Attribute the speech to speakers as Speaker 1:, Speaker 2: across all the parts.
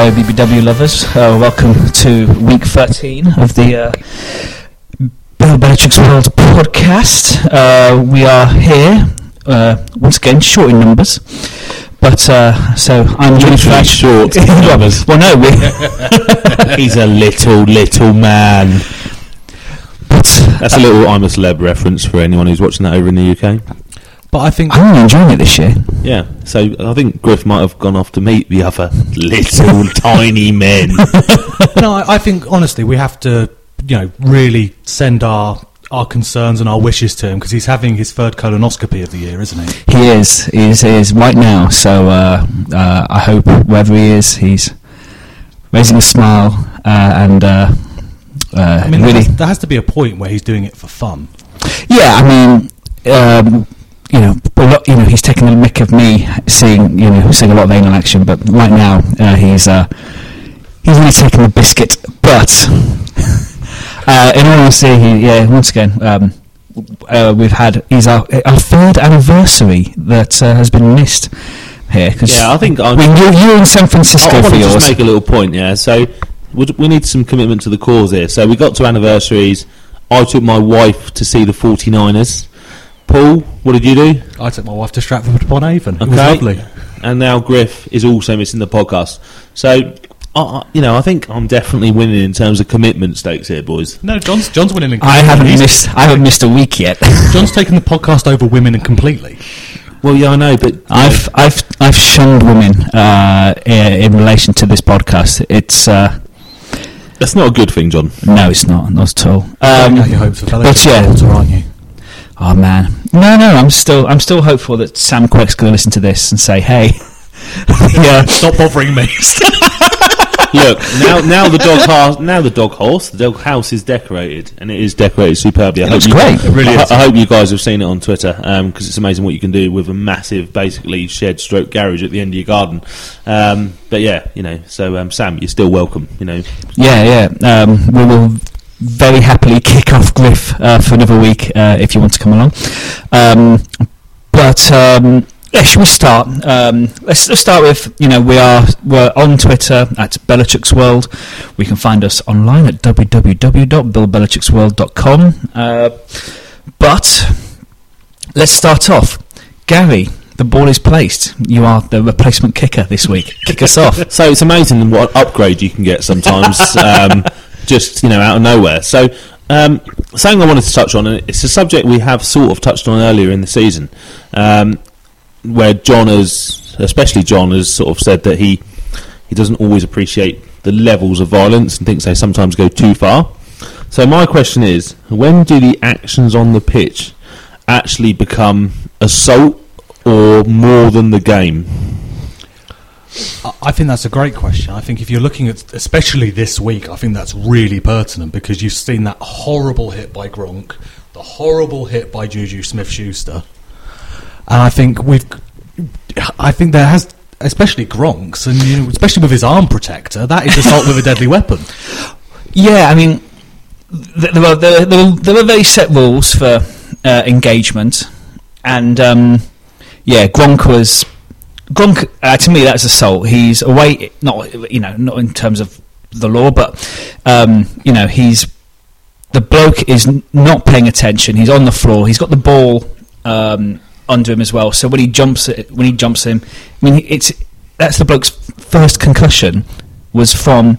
Speaker 1: Hello, BBW lovers. Uh, welcome to week 13 of the uh, Bill Belichick's World podcast. Uh, we are here uh, once again, short in numbers. But uh, so I'm Jimmy Flash.
Speaker 2: short in numbers.
Speaker 1: well, no, we.
Speaker 2: He's a little, little man.
Speaker 1: but
Speaker 2: That's a little I'm a celeb reference for anyone who's watching that over in the UK.
Speaker 3: But I think
Speaker 1: I'm enjoying it this year.
Speaker 2: Yeah, so I think Griff might have gone off to meet the other little tiny men.
Speaker 3: no, I, I think honestly we have to, you know, really send our our concerns and our wishes to him because he's having his third colonoscopy of the year, isn't he?
Speaker 1: He is. He is, he is right now. So uh, uh, I hope wherever he is, he's raising a smile uh, and uh, uh,
Speaker 3: I mean,
Speaker 1: really.
Speaker 3: there, has, there has to be a point where he's doing it for fun.
Speaker 1: Yeah, I mean, um, you know, a lot, you know, he's taking the mick of me seeing, you know, seeing a lot of anal action, but right now uh, he's uh, he's really taking the biscuit. But uh, in all honesty, he, yeah, once again, um, uh, we've had he's our, our third anniversary that uh, has been missed here. Cause
Speaker 2: Yeah, I think I'm-
Speaker 1: we, you, you in San Francisco
Speaker 2: I want
Speaker 1: for
Speaker 2: to
Speaker 1: yours.
Speaker 2: just make a little point, yeah. So we we need some commitment to the cause here. So we got to anniversaries. I took my wife to see the 49ers. Paul, what did you do?
Speaker 3: I took my wife to Stratford upon Avon. It was lovely.
Speaker 2: And now Griff is also missing the podcast. So, I I- you know, I think I'm definitely winning in terms of commitment stakes here, boys.
Speaker 3: No, John's John's winning. in
Speaker 1: I haven't
Speaker 3: completely.
Speaker 1: missed. I haven't missed a week yet.
Speaker 3: John's taken the podcast over women and completely.
Speaker 2: Well, yeah, I know, but
Speaker 1: I've
Speaker 2: know,
Speaker 1: I've I've shunned women uh, i- in relation to this podcast. It's uh,
Speaker 2: that's not a good thing, John.
Speaker 1: no, it's not, not at all.
Speaker 3: Um,
Speaker 1: Um,
Speaker 3: your hopes for
Speaker 1: but yeah.
Speaker 3: aren't you?
Speaker 1: Oh man, no, no, I'm still I'm still hopeful that Sam Quek's going to listen to this and say, hey, yeah,
Speaker 3: Stop bothering me.
Speaker 2: Look, now now the dog house, now the dog horse, the dog house is decorated, and it is decorated superbly. I
Speaker 1: It looks
Speaker 2: you,
Speaker 1: great. It
Speaker 3: really
Speaker 2: I. I hope you guys have seen it on Twitter because it's amazing what you can do with a massive, basically shed stroke garage at the end of your garden. Um, but yeah, you know, so um, Sam, you're still welcome. You know,
Speaker 1: yeah, yeah. Um, we will very happily kick off Griff uh, for another week uh, if you want to come along. Um, but um, yeah, should we start? Um, let's, let's start with you know we are we're on Twitter at Belichick's World. We can find us online at www.billbelichicksworld.com. Uh, but let's start off, Gary. The ball is placed. You are the replacement kicker this week. Kick us off.
Speaker 2: so it's amazing what upgrade you can get sometimes, um, just you know, out of nowhere. So. Um, something I wanted to touch on, and it's a subject we have sort of touched on earlier in the season, um, where John has, especially John, has sort of said that he he doesn't always appreciate the levels of violence and thinks they sometimes go too far. So my question is, when do the actions on the pitch actually become assault or more than the game?
Speaker 3: I- think that's a great question. I think if you're looking at, especially this week, I think that's really pertinent because you've seen that horrible hit by Gronk, the horrible hit by Juju Smith-Schuster, and I think we've, I think there has, especially Gronk's, and you know, especially with his arm protector, that is assault with a deadly weapon.
Speaker 1: Yeah, I mean, th- there were there, were, there were very set rules for uh, engagement, and um, yeah, Gronk was Gronk. Uh, to me, that's assault. He's away, not you know, not in terms of the law, but um, you know, he's the bloke is not paying attention. He's on the floor. He's got the ball um, under him as well. So when he jumps, it, when he jumps him, I mean, it's that's the bloke's first concussion was from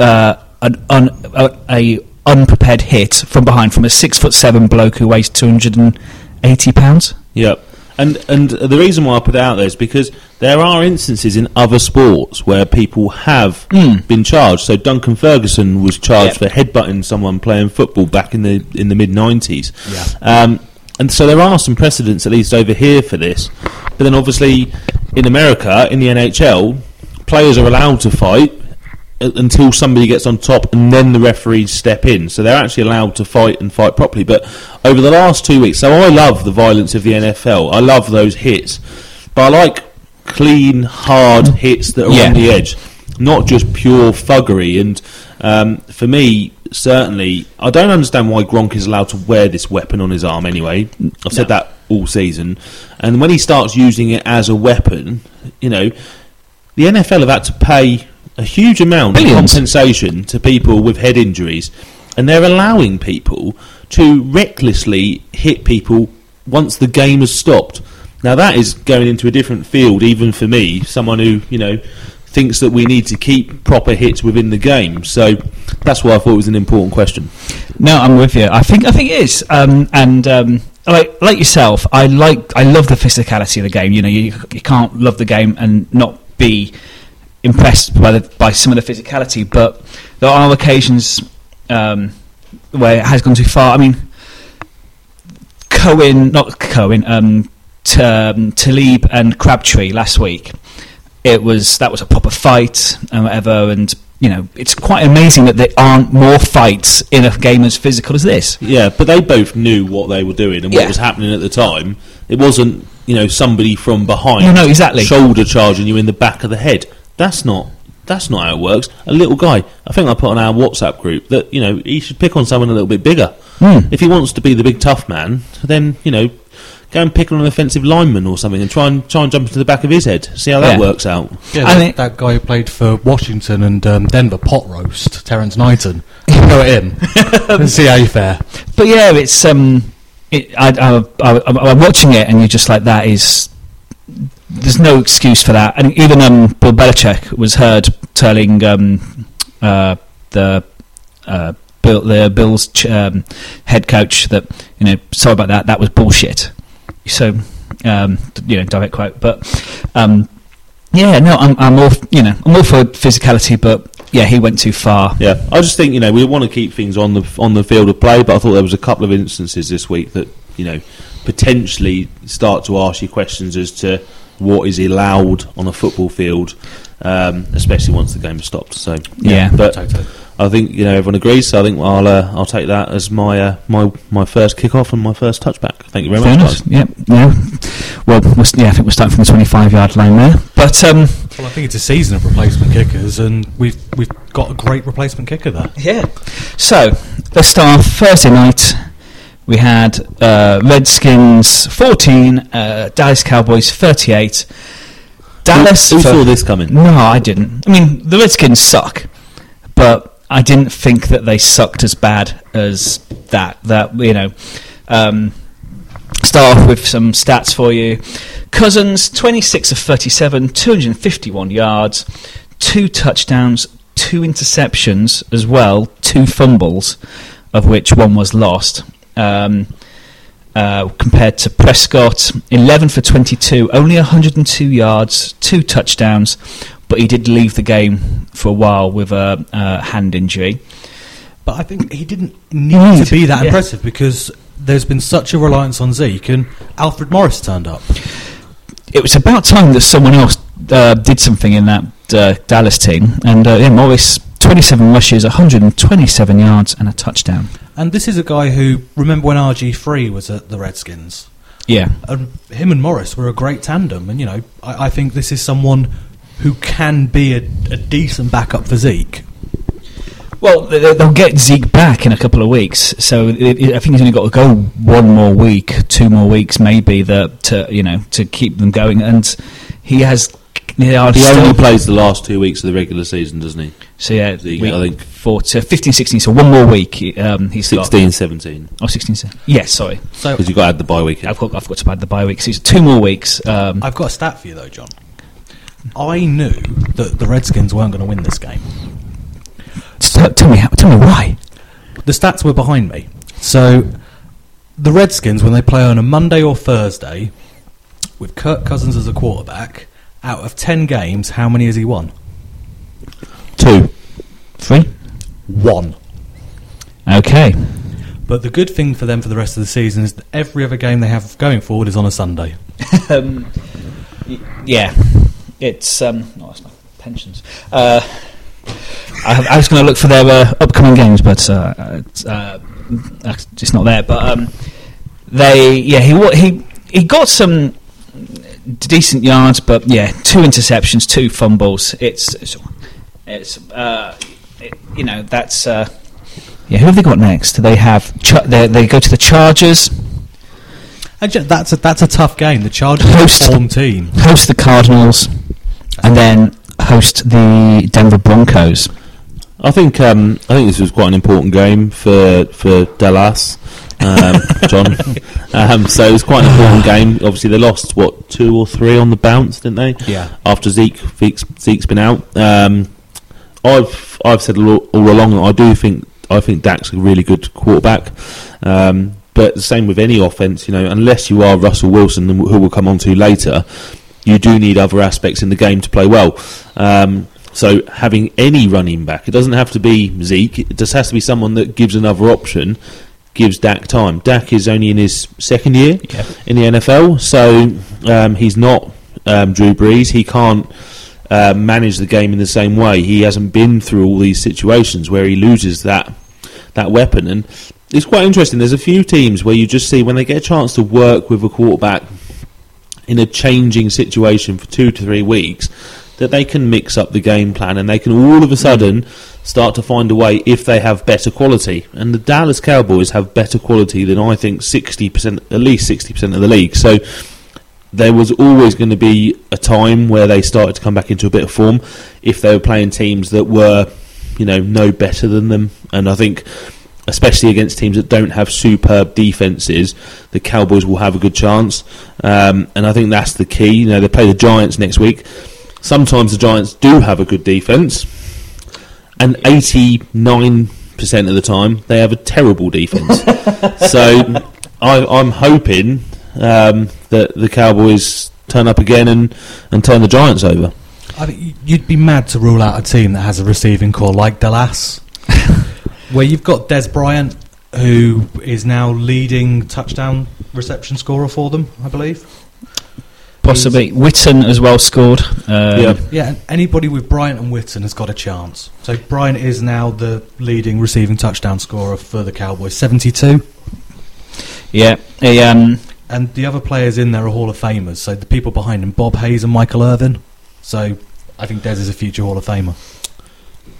Speaker 1: uh, an un, a, a unprepared hit from behind from a six foot seven bloke who weighs two hundred and eighty pounds.
Speaker 2: Yep. And and the reason why I put it out there is because there are instances in other sports where people have
Speaker 1: Mm.
Speaker 2: been charged. So Duncan Ferguson was charged
Speaker 1: Yep.
Speaker 2: for headbutting someone playing football back in the in the mid nineties.
Speaker 3: Yeah.
Speaker 2: Um, and so there are some precedents, at least over here, for this. But then, obviously, in America, in the NHL, players are allowed to fight until somebody gets on top, and then the referees step in. So they're actually allowed to fight and fight properly. But over the last two weeks, so I love the violence of the NFL. I love those hits, but I like clean, hard hits that are
Speaker 1: Yeah.
Speaker 2: on the edge, not just pure thuggery. And um, for me, certainly, I don't understand why Gronk is allowed to wear this weapon on his arm anyway. I've said that all season. And when he starts using it as a weapon, you know, the NFL have had to pay a huge amount
Speaker 1: Billions.
Speaker 2: of compensation to people with head injuries, and they're allowing people to recklessly hit people once the game has stopped. Now that is going into a different field, even for me, someone who you know thinks that we need to keep proper hits within the game. So that's why I thought it was an important question.
Speaker 1: No, I'm with you. I think I think it is. Um, and um, like like yourself, I like I love the physicality of the game. You know, you you can't love the game and not be impressed by the, by some of the physicality. But there are occasions um, where it has gone too far. I mean, Cohen, not Cohen, um, T- um, Talib and Crabtree last week. It was that was a proper fight and whatever, and you know it's quite amazing that there aren't more fights in a game as physical as this.
Speaker 2: Yeah, but they both knew what they were doing and what
Speaker 1: Yeah.
Speaker 2: was happening at the time. It wasn't, you know, somebody from behind
Speaker 1: No, no, exactly.
Speaker 2: shoulder charging you in the back of the head. That's not that's not how it works. A little guy, I think I put on our WhatsApp group that, you know, he should pick on someone a little bit bigger.
Speaker 1: Hmm.
Speaker 2: If he wants to be the big tough man, then, you know, go and pick on an offensive lineman or something and try and try and jump into the back of his head. See how that
Speaker 1: Yeah.
Speaker 2: works out.
Speaker 3: Yeah,
Speaker 1: And
Speaker 3: that,
Speaker 1: it-
Speaker 3: that guy who played for Washington and um, Denver, pot roast, Terrence Knighton. Go at him and see how you fare.
Speaker 1: But yeah, it's um, it, I, I, I, I'm, I'm watching it, and you're just like, that is. There's no excuse for that, and even um, Bill Belichick was heard telling um, uh, the uh, Bill, the Bills ch- um, head coach that you know, sorry about that, that was bullshit. So, um, you know, direct quote, but um, yeah, no, I'm, I'm all, you know, I'm all for physicality, but yeah, he went too far.
Speaker 2: Yeah, I just think you know we want to keep things on the on the field of play, but I thought there was a couple of instances this week that you know potentially start to ask you questions as to what is allowed on a football field, um, especially once the game has stopped. So
Speaker 1: Yeah.
Speaker 2: but I think you know everyone agrees. So I think I'll uh, I'll take that as my uh, my my first kick-off and my first touchback. Thank you very
Speaker 1: Fair
Speaker 2: much.
Speaker 1: enough.
Speaker 2: guys.
Speaker 1: Yeah, yeah. Well, we're, yeah, I think we're starting from the 25 yard line there. But um,
Speaker 3: Well, I think it's a season of replacement kickers, and we've we've got a great replacement kicker there.
Speaker 1: yeah. So let's start off Thursday night. We had uh, Redskins 14, uh, Dallas Cowboys 38. Dallas.
Speaker 2: Who
Speaker 1: for-
Speaker 2: saw this coming?
Speaker 1: No, I didn't. I mean, the Redskins suck, but I didn't think that they sucked as bad as that. That you know. Um, start off with some stats for you. Cousins, 26 of 37, 251 yards, two touchdowns, two interceptions as well, two fumbles, of which one was lost. Um, uh, compared to Prescott, 11 for 22, only 102 yards, two touchdowns, but he did leave the game for a while with a, hand injury.
Speaker 3: But I think he didn't need
Speaker 1: Need,
Speaker 3: to be that
Speaker 1: yeah.
Speaker 3: impressive because there's been such a reliance on Zeke, and Alfred Morris turned up.
Speaker 1: it was about time that someone else uh, did something in that uh, Dallas team. And uh, yeah, Morris, 27 rushes, 127 yards, and a touchdown.
Speaker 3: And this is a guy who, remember when RG3 was at the Redskins?
Speaker 1: Yeah.
Speaker 3: And him and Morris were a great tandem. And, you know, I, I think this is someone who can be a, a decent backup for Zeke.
Speaker 1: Well, they- they'll get Zeke back in a couple of weeks, so it, it, I think he's only got to go one more week, two more weeks, maybe, that to you know to keep them going. And he has. They are
Speaker 2: He
Speaker 1: still-
Speaker 2: only plays the last two weeks of the regular season, doesn't he?
Speaker 1: So yeah,
Speaker 2: Zeke,
Speaker 1: week
Speaker 2: I think.
Speaker 1: four to 15, 16, so one more week. he- Um, he's got-
Speaker 2: 16, 17.
Speaker 1: Oh, 16, se- Yes, sorry.
Speaker 3: So
Speaker 2: Because you've got to add the bye week in.
Speaker 1: I've got, I've got to add the bye weeks. It's two more weeks. Um,
Speaker 3: I've got a stat for you, though, John. I knew that the Redskins weren't going to win this game.
Speaker 1: so, tell me, how, tell me why.
Speaker 3: The stats were behind me. So, the Redskins, when they play on a Monday or Thursday, with Kirk Cousins as a quarterback, out of 10 games, how many has he won?
Speaker 2: Two.
Speaker 1: Three.
Speaker 3: One.
Speaker 1: Okay.
Speaker 3: But the good thing for them for the rest of the season is that every other game they have going forward is on a Sunday.
Speaker 1: um, y- yeah, it's um, oh, that's my pensions. Uh, I, I was going to look for their uh, upcoming games, but uh, it's, uh, just not there. But um, they, yeah, he he he got some decent yards, but yeah, two interceptions, two fumbles. It's it's, it's uh, it, you know that's. Uh, yeah, who have they got next? They have Ch- they, they go to the Chargers,
Speaker 3: And ju- that's a, that's a tough game. The Chargers are
Speaker 1: Host.
Speaker 3: a form team.
Speaker 1: host the Cardinals, and then host the Denver Broncos.
Speaker 2: I think um, I think this was quite an important game for for Dallas, um, John. Um, so it was quite an important game. Obviously, they lost what two or three on the bounce, didn't they?
Speaker 3: Yeah.
Speaker 2: After Zeke Zeke's, Zeke's been out, um, I've I've said all, all along that I do think I think Dak's a really good quarterback. Um, but the same with any offense, you know, unless you are Russell Wilson, who we'll come on to later, you do need other aspects in the game to play well. Um, so having any running back, it doesn't have to be Zeke. It just has to be someone that gives another option, gives Dak time. Dak is only in his second year
Speaker 1: Yeah.
Speaker 2: in the NFL, so um, he's not um, Drew Brees. He can't uh, manage the game in the same way. He hasn't been through all these situations where he loses that that weapon, and it's quite interesting. There's a few teams where you just see when they get a chance to work with a quarterback in a changing situation for two to three weeks that they can mix up the game plan and they can all of a sudden start to find a way if they have better quality. And the Dallas Cowboys have better quality than I think 60%, at least 60% of the league. So there was always going to be a time where they started to come back into a bit of form if they were playing teams that were, you know, no better than them. And I think especially against teams that don't have superb defenses, the Cowboys will have a good chance. Um, and I think that's the key. You know, they play the Giants next week. Sometimes the Giants do have a good defense, and 89% of the time they have a terrible defense. so I, I'm hoping um, that the Cowboys turn up again and, and turn the Giants over.
Speaker 3: I think you'd be mad to rule out a team that has a receiving core like Dallas, where you've got Dez Bryant, who is now leading touchdown reception scorer for them, I believe.
Speaker 1: Possibly Witten as well scored. Um,
Speaker 2: Yeah.
Speaker 3: Yeah, anybody with Bryant and Witten has got a chance. So Bryant is now the leading receiving touchdown scorer for the Cowboys, 72.
Speaker 1: yeah. He, um,
Speaker 3: And the other players in there are Hall of Famers. So the people behind him, Bob Hayes and Michael Irvin. So I think Dez is a future Hall of Famer.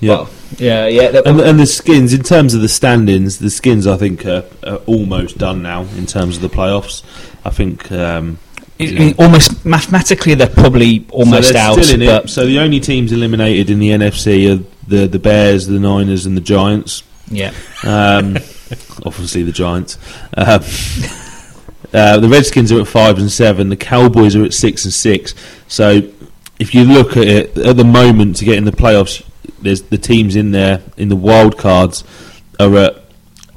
Speaker 2: Yeah.
Speaker 1: yeah, yeah. that-
Speaker 2: And, and the skins, in terms of the standings, the skins I think are, are almost done now in terms of the playoffs. I think um,
Speaker 1: it-
Speaker 2: you know.
Speaker 1: it almost mathematically, they're probably almost
Speaker 2: so they're
Speaker 1: out.
Speaker 2: Still in
Speaker 1: but
Speaker 2: it. So the only teams eliminated in the NFC are the the Bears, the Niners, and the Giants.
Speaker 1: yeah,
Speaker 2: Um, obviously, the Giants. Um, uh, the Redskins are at five and seven. The Cowboys are at six and six. So, if you look at it at the moment to get in the playoffs, there's the teams in there in the wild cards are at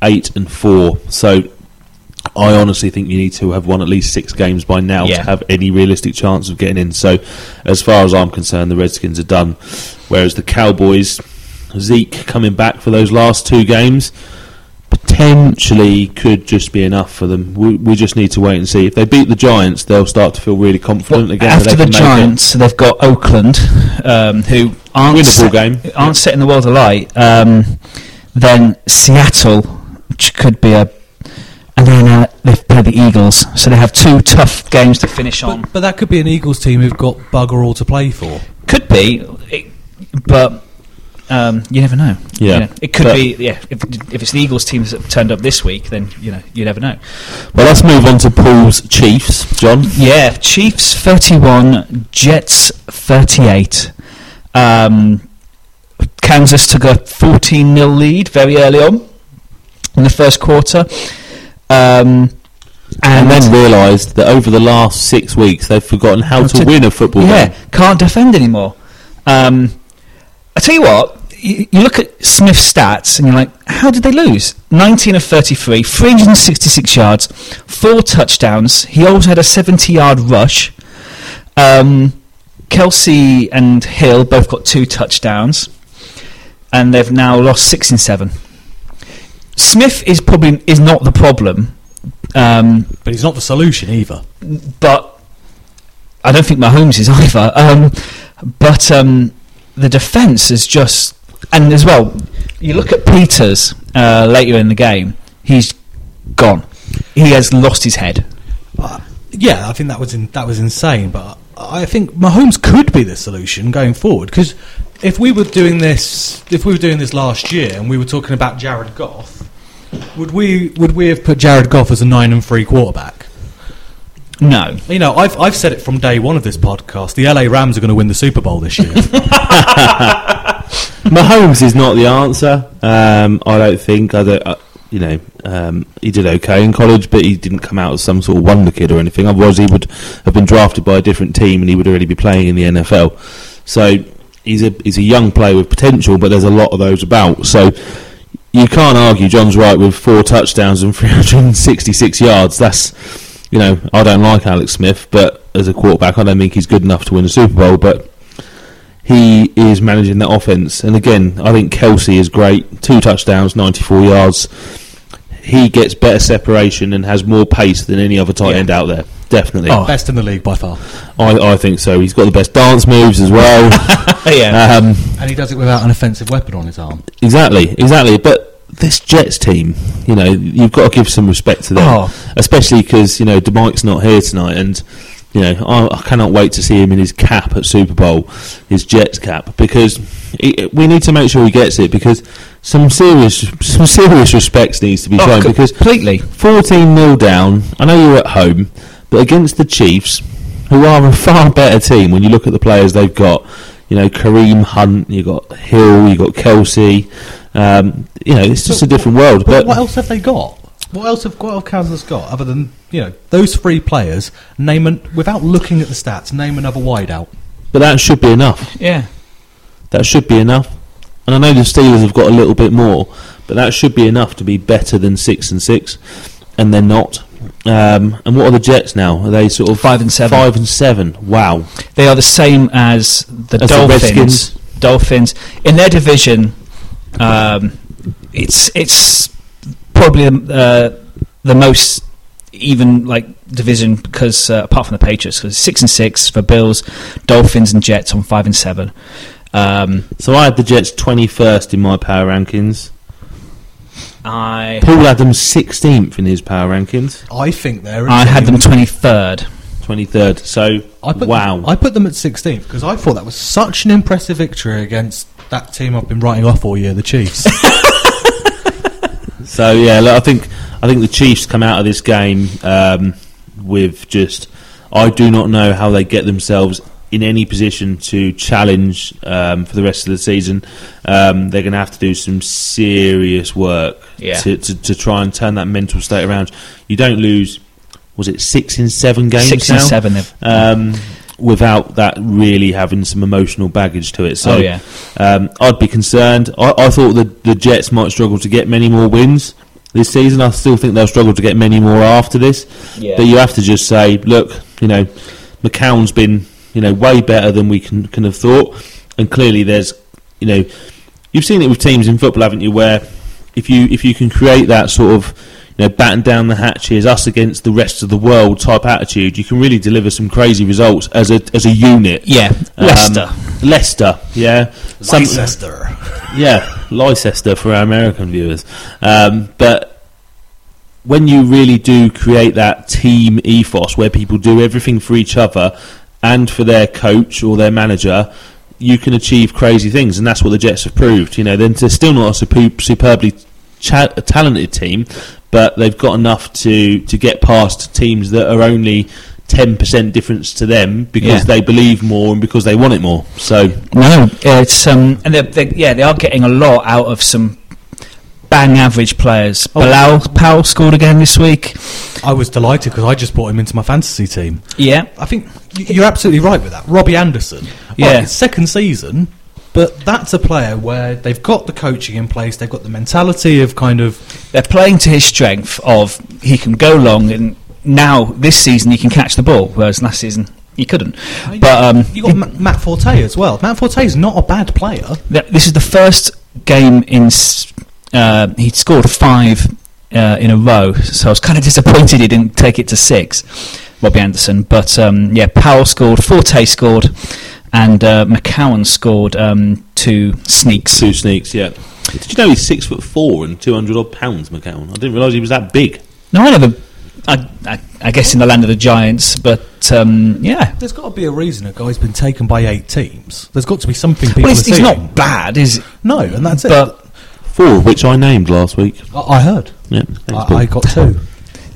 Speaker 2: eight and four. So, I honestly think you need to have won at least six games by now
Speaker 1: Yeah.
Speaker 2: to have any realistic chance of getting in. So, as far as I'm concerned, the Redskins are done. Whereas the Cowboys, Zeke coming back for those last two games, potentially could just be enough for them. We, we just need to wait and see. If they beat the Giants, they'll start to feel really confident again.
Speaker 1: after
Speaker 2: they
Speaker 1: the
Speaker 2: can make it.
Speaker 1: Giants, they've got Oakland, um, who aren't set,
Speaker 2: game.
Speaker 1: aren't setting the world alight. Um, then Seattle, which could be a, and then uh, they've played the Eagles, so they have two tough games to finish on.
Speaker 3: But, but that could be an Eagles team who've got bugger all to play for.
Speaker 1: Could be, it, but um, you never know.
Speaker 2: Yeah.
Speaker 1: You know, it could
Speaker 2: But-
Speaker 1: be. Yeah, if, if it's the Eagles teams that turned up this week, then you know you never know.
Speaker 2: Well, let's move on to Paul's Chiefs, John.
Speaker 1: Yeah, Chiefs thirty-one, Jets thirty-eight. Um, Kansas took a fourteen 0 lead very early on in the first quarter. Um,
Speaker 2: And
Speaker 1: and,
Speaker 2: then realised that over the last six weeks they've forgotten how
Speaker 1: How
Speaker 2: to,
Speaker 1: to-
Speaker 2: win a football
Speaker 1: yeah,
Speaker 2: game.
Speaker 1: can't defend anymore. Um, I tell you what, you, you look at Smith's stats and you're like, how did they lose? 19 of 33, 366 yards, four touchdowns. He also had a 70 yard rush. Um, Kelce and Hill both got two touchdowns, and they've now lost six and seven. Smith is probably is not the problem. Um,
Speaker 3: But he's not the solution either.
Speaker 1: but I don't think Mahomes is either. Um, but um, the defence is just, and as well, you look at Peters uh, later in the game, he's gone. He has lost his head.
Speaker 3: Uh, yeah, I think that was in, that was insane. But I think Mahomes could be the solution going forward because if we were doing this, if we were doing this last year and we were talking about Jared Goff, would we would we have put Jared Goff as a nine and three quarterback?
Speaker 1: No.
Speaker 3: You know, I've I've said it from day one of this podcast. The LA Rams are going to win the Super Bowl this year.
Speaker 2: Mahomes is not the answer. Um, I don't think. I don't. Uh, you know, um, he did okay in college, but he didn't come out as some sort of wonder kid or anything. Otherwise, he would have been drafted by a different team, and he would already be playing in the NFL. So he's a he's a young player with potential, but there's a lot of those about. So you can't argue. John's right with four touchdowns and 366 yards. That's you know, I don't like Alex Smith, but as a quarterback, I don't think he's good enough to win a Super Bowl. But he is managing that offense, and again, I think Kelce is great. Two touchdowns, 94 yards. He gets better separation and has more pace than any other tight
Speaker 1: Yeah.
Speaker 2: end out there. Definitely,
Speaker 1: Oh.
Speaker 3: Best in the league by far,
Speaker 2: I, I think so. He's got the best dance moves as well.
Speaker 1: yeah.
Speaker 2: um,
Speaker 3: and he does it without an offensive weapon on his arm.
Speaker 2: Exactly, exactly. But this Jets team, you know, you've got to give some respect to them,
Speaker 1: Oh.
Speaker 2: especially because you know Demike's not here tonight, and you know I, I cannot wait to see him in his cap at Super Bowl, his Jets cap, because he, we need to make sure he gets it because some serious, some serious respects needs to be shown
Speaker 1: Oh,
Speaker 2: because
Speaker 1: completely. 14
Speaker 2: 14 0 down. I know you're at home, but against the Chiefs, who are a far better team when you look at the players they've got. You know, Kareem Hunt, you got Hill, you got Kelce. Um, you know, it's just a different world.
Speaker 3: But
Speaker 2: But,
Speaker 3: what else have they got? What else have what have Kansas got other than you know those three players? Name an, without looking at the stats. Name another wideout.
Speaker 2: but that should be enough.
Speaker 1: Yeah.
Speaker 2: That should be enough. And I know the Steelers have got a little bit more, but that should be enough to be better than six and six, and they're not. Um, and what are the Jets now? Are they sort of
Speaker 1: Five and seven.
Speaker 2: Five and seven. Wow.
Speaker 1: They are the same as the
Speaker 2: As the
Speaker 1: Dolphins.
Speaker 2: Redskins.
Speaker 1: Dolphins in their division. Um, it's it's probably uh, the most even like division because uh, apart from the Patriots, because six and six for Bills, Dolphins and Jets on five and seven. Um,
Speaker 2: So I had the Jets twenty first in my power rankings.
Speaker 1: I
Speaker 2: Paul Adams sixteenth in his power rankings.
Speaker 3: I think they're.
Speaker 1: I had them twenty third.
Speaker 2: Twenty third. So
Speaker 3: I put
Speaker 2: wow.
Speaker 3: Them, I put them at 16th because I thought that was such an impressive victory against that team I've been writing off all year, the Chiefs.
Speaker 2: So yeah, look, I think I think the Chiefs come out of this game um, with just I do not know how they get themselves in any position to challenge um, for the rest of the season. Um, they're going to have to do some serious work
Speaker 1: Yeah.
Speaker 2: to, to to try and turn that mental state around. You don't lose. Was it six in seven games?
Speaker 1: Six
Speaker 2: now?
Speaker 1: and seven.
Speaker 2: Without that really having some emotional baggage to it. So
Speaker 1: Oh, yeah.
Speaker 2: um, I'd be concerned. I, I thought the the Jets might struggle to get many more wins this season. I still think they'll struggle to get many more after this.
Speaker 1: Yeah.
Speaker 2: But you have to just say, look, you know, McCown's been you know way better than we can can have thought, and clearly there's you know you've seen it with teams in football, haven't you? Where if you if you can create that sort of know batten down the hatches, us against the rest of the world type attitude, you can really deliver some crazy results as a as a unit.
Speaker 1: Yeah,
Speaker 2: Um,
Speaker 1: Leicester.
Speaker 2: Leicester, yeah, Some-
Speaker 3: Leicester.
Speaker 2: yeah, Leicester for our American viewers. Um, but when you really do create that team ethos where people do everything for each other and for their coach or their manager, you can achieve crazy things, and that's what the Jets have proved. You know, they're they're still not a superb, superbly cha- talented team, but they've got enough to to get past teams that are only. Ten percent difference to them because
Speaker 1: Yeah.
Speaker 2: they believe more and because they want it more. So
Speaker 1: No, it's um, and they're, they're, yeah, they are getting a lot out of some bang average players.
Speaker 3: Oh.
Speaker 1: Bilal Powell scored again this week.
Speaker 3: I was delighted because I just brought him into my fantasy team.
Speaker 1: Yeah,
Speaker 3: I think you're absolutely right with that. Robbie Anderson.
Speaker 1: Yeah.
Speaker 3: Right, second season, but that's a player where they've got the coaching in place, they've got the mentality of kind of
Speaker 1: they're playing to his strength of he can go long and now this season he can catch the ball, whereas last season he couldn't. But um,
Speaker 3: you got Ma- Matt Forte as well. Matt Forte is not a bad player.
Speaker 1: this is the first game in. Uh, he scored five uh, in a row, so I was kind of disappointed he didn't take it to six, Robbie Anderson. But um, yeah, Powell scored, Forte scored, and uh, McCown scored um, two sneaks.
Speaker 2: Two sneaks, yeah. Did you know he's six foot four and two hundred odd pounds, McCown? I didn't realise he was that big.
Speaker 1: No, I never. I, I, I guess in the land of the giants, but um, yeah.
Speaker 3: There's got to be a reason a guy's been taken by eight teams. There's got to be something people
Speaker 1: Well,
Speaker 3: are
Speaker 1: he's, he's not bad, is
Speaker 3: No, and that's it.
Speaker 2: Four, of which I named last week.
Speaker 3: I, I heard.
Speaker 2: Yeah, thanks,
Speaker 3: I, I got two.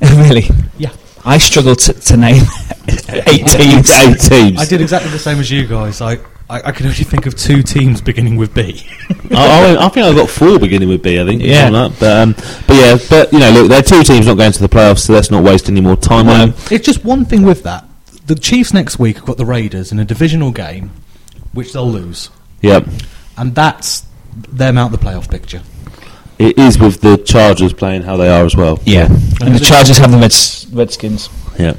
Speaker 1: really,
Speaker 3: Yeah.
Speaker 1: I struggle to, to name eight teams.
Speaker 2: Eight teams.
Speaker 3: I did exactly the same as you guys. I, I, I can only think of two teams beginning with B.
Speaker 2: I, I, I think I've got four beginning with B. I think.
Speaker 1: Yeah.
Speaker 2: like that. But um, but yeah, but you know, look, there are two teams not going to the playoffs, so let's not waste any more time on them.
Speaker 3: it's just one thing with that. The Chiefs next week have got the Raiders in a divisional game, which they'll lose,
Speaker 2: Yep,
Speaker 3: and that's them out the playoff picture.
Speaker 2: It is with the Chargers playing how they are as well.
Speaker 1: Yeah, and the Chargers have the Reds, Redskins.
Speaker 2: Yeah.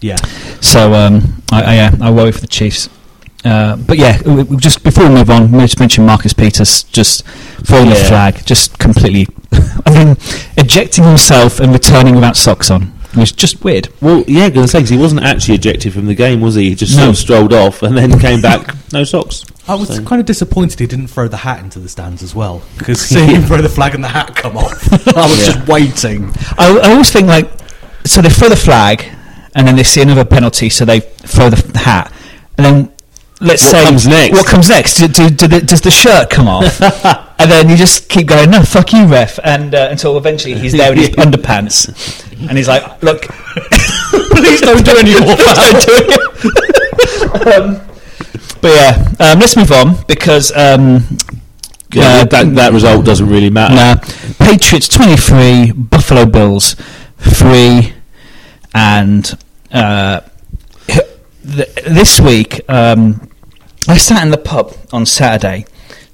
Speaker 3: Yeah,
Speaker 1: So um, I, I, yeah, I worry for the Chiefs. Uh, but yeah, w- w- just before we move on, we just mention Marcus Peters just throwing the flag, just completely, I mean, ejecting himself and returning without socks on. It was just weird.
Speaker 2: Well, yeah, going to say 'cause he wasn't actually ejected from the game, was he? He just sort
Speaker 1: No.
Speaker 2: of strolled off and then came back, no socks.
Speaker 3: I was
Speaker 2: So-
Speaker 3: kind of disappointed he didn't throw the hat into the stands as well because seeing him throw the flag and the hat come off, I was
Speaker 2: Yeah.
Speaker 3: just waiting.
Speaker 1: I, I always think like, so they throw the flag, and then they see another penalty, so they throw the f- hat, and then let's
Speaker 2: What
Speaker 1: say
Speaker 2: comes next?
Speaker 1: What comes next? Do, do, do the, does the shirt come off? and then you just keep going, no, fuck you, ref, and uh, until eventually he's there in his underpants, and he's like, look, please don't do any more. don't um, but yeah, um, let's move on because. Um,
Speaker 2: Yeah,
Speaker 1: uh,
Speaker 2: that, that result doesn't really matter.
Speaker 1: Nah, Patriots 23, Buffalo Bills 3, and uh, th- this week um, I sat in the pub on Saturday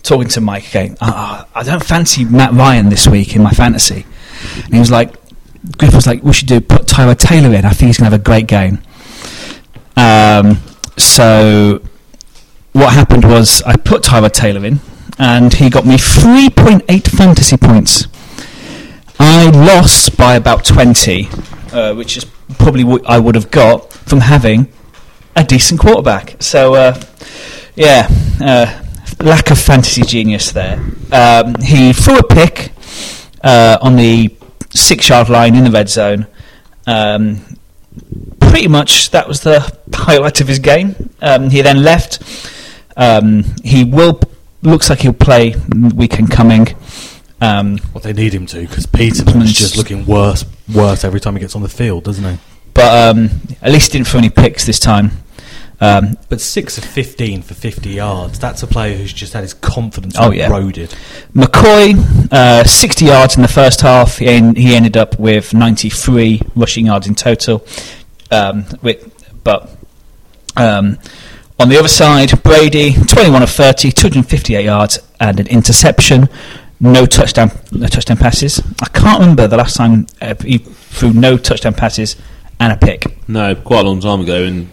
Speaker 1: talking to Mike again. "Ah, I don't fancy Matt Ryan this week in my fantasy. And he was like, Griff was like, we should do put Tyrod Taylor in. I think he's going to have a great game. Um, so what happened was I put Tyrod Taylor in, and he got me 3.8 fantasy points. I lost by about 20, uh, which is probably what I would have got from having a decent quarterback. So, uh, yeah, uh, lack of fantasy genius there. Um, he threw a pick uh, on the six yard line in the red zone. Um, pretty much that was the highlight of his game. Um, he then left. Um, he will looks like he'll play weekend coming. Um,
Speaker 3: Well, they need him to because Peterman's just looking worse, worse every time he gets on the field, doesn't he?
Speaker 1: but um, at least he didn't throw any picks this time. Um,
Speaker 3: But six of fifteen for fifty yards—that's a player who's just had his confidence
Speaker 1: Oh, yeah.
Speaker 3: eroded.
Speaker 1: McCoy, uh, 60 yards in the first half. He, en- he ended up with 93 rushing yards in total. Um, with, but um, on the other side, Brady, 21 of 30, 258 yards and an interception. No touchdown, no touchdown passes. I can't remember the last time uh, he threw no touchdown passes and a pick.
Speaker 2: No, quite a long time ago. And,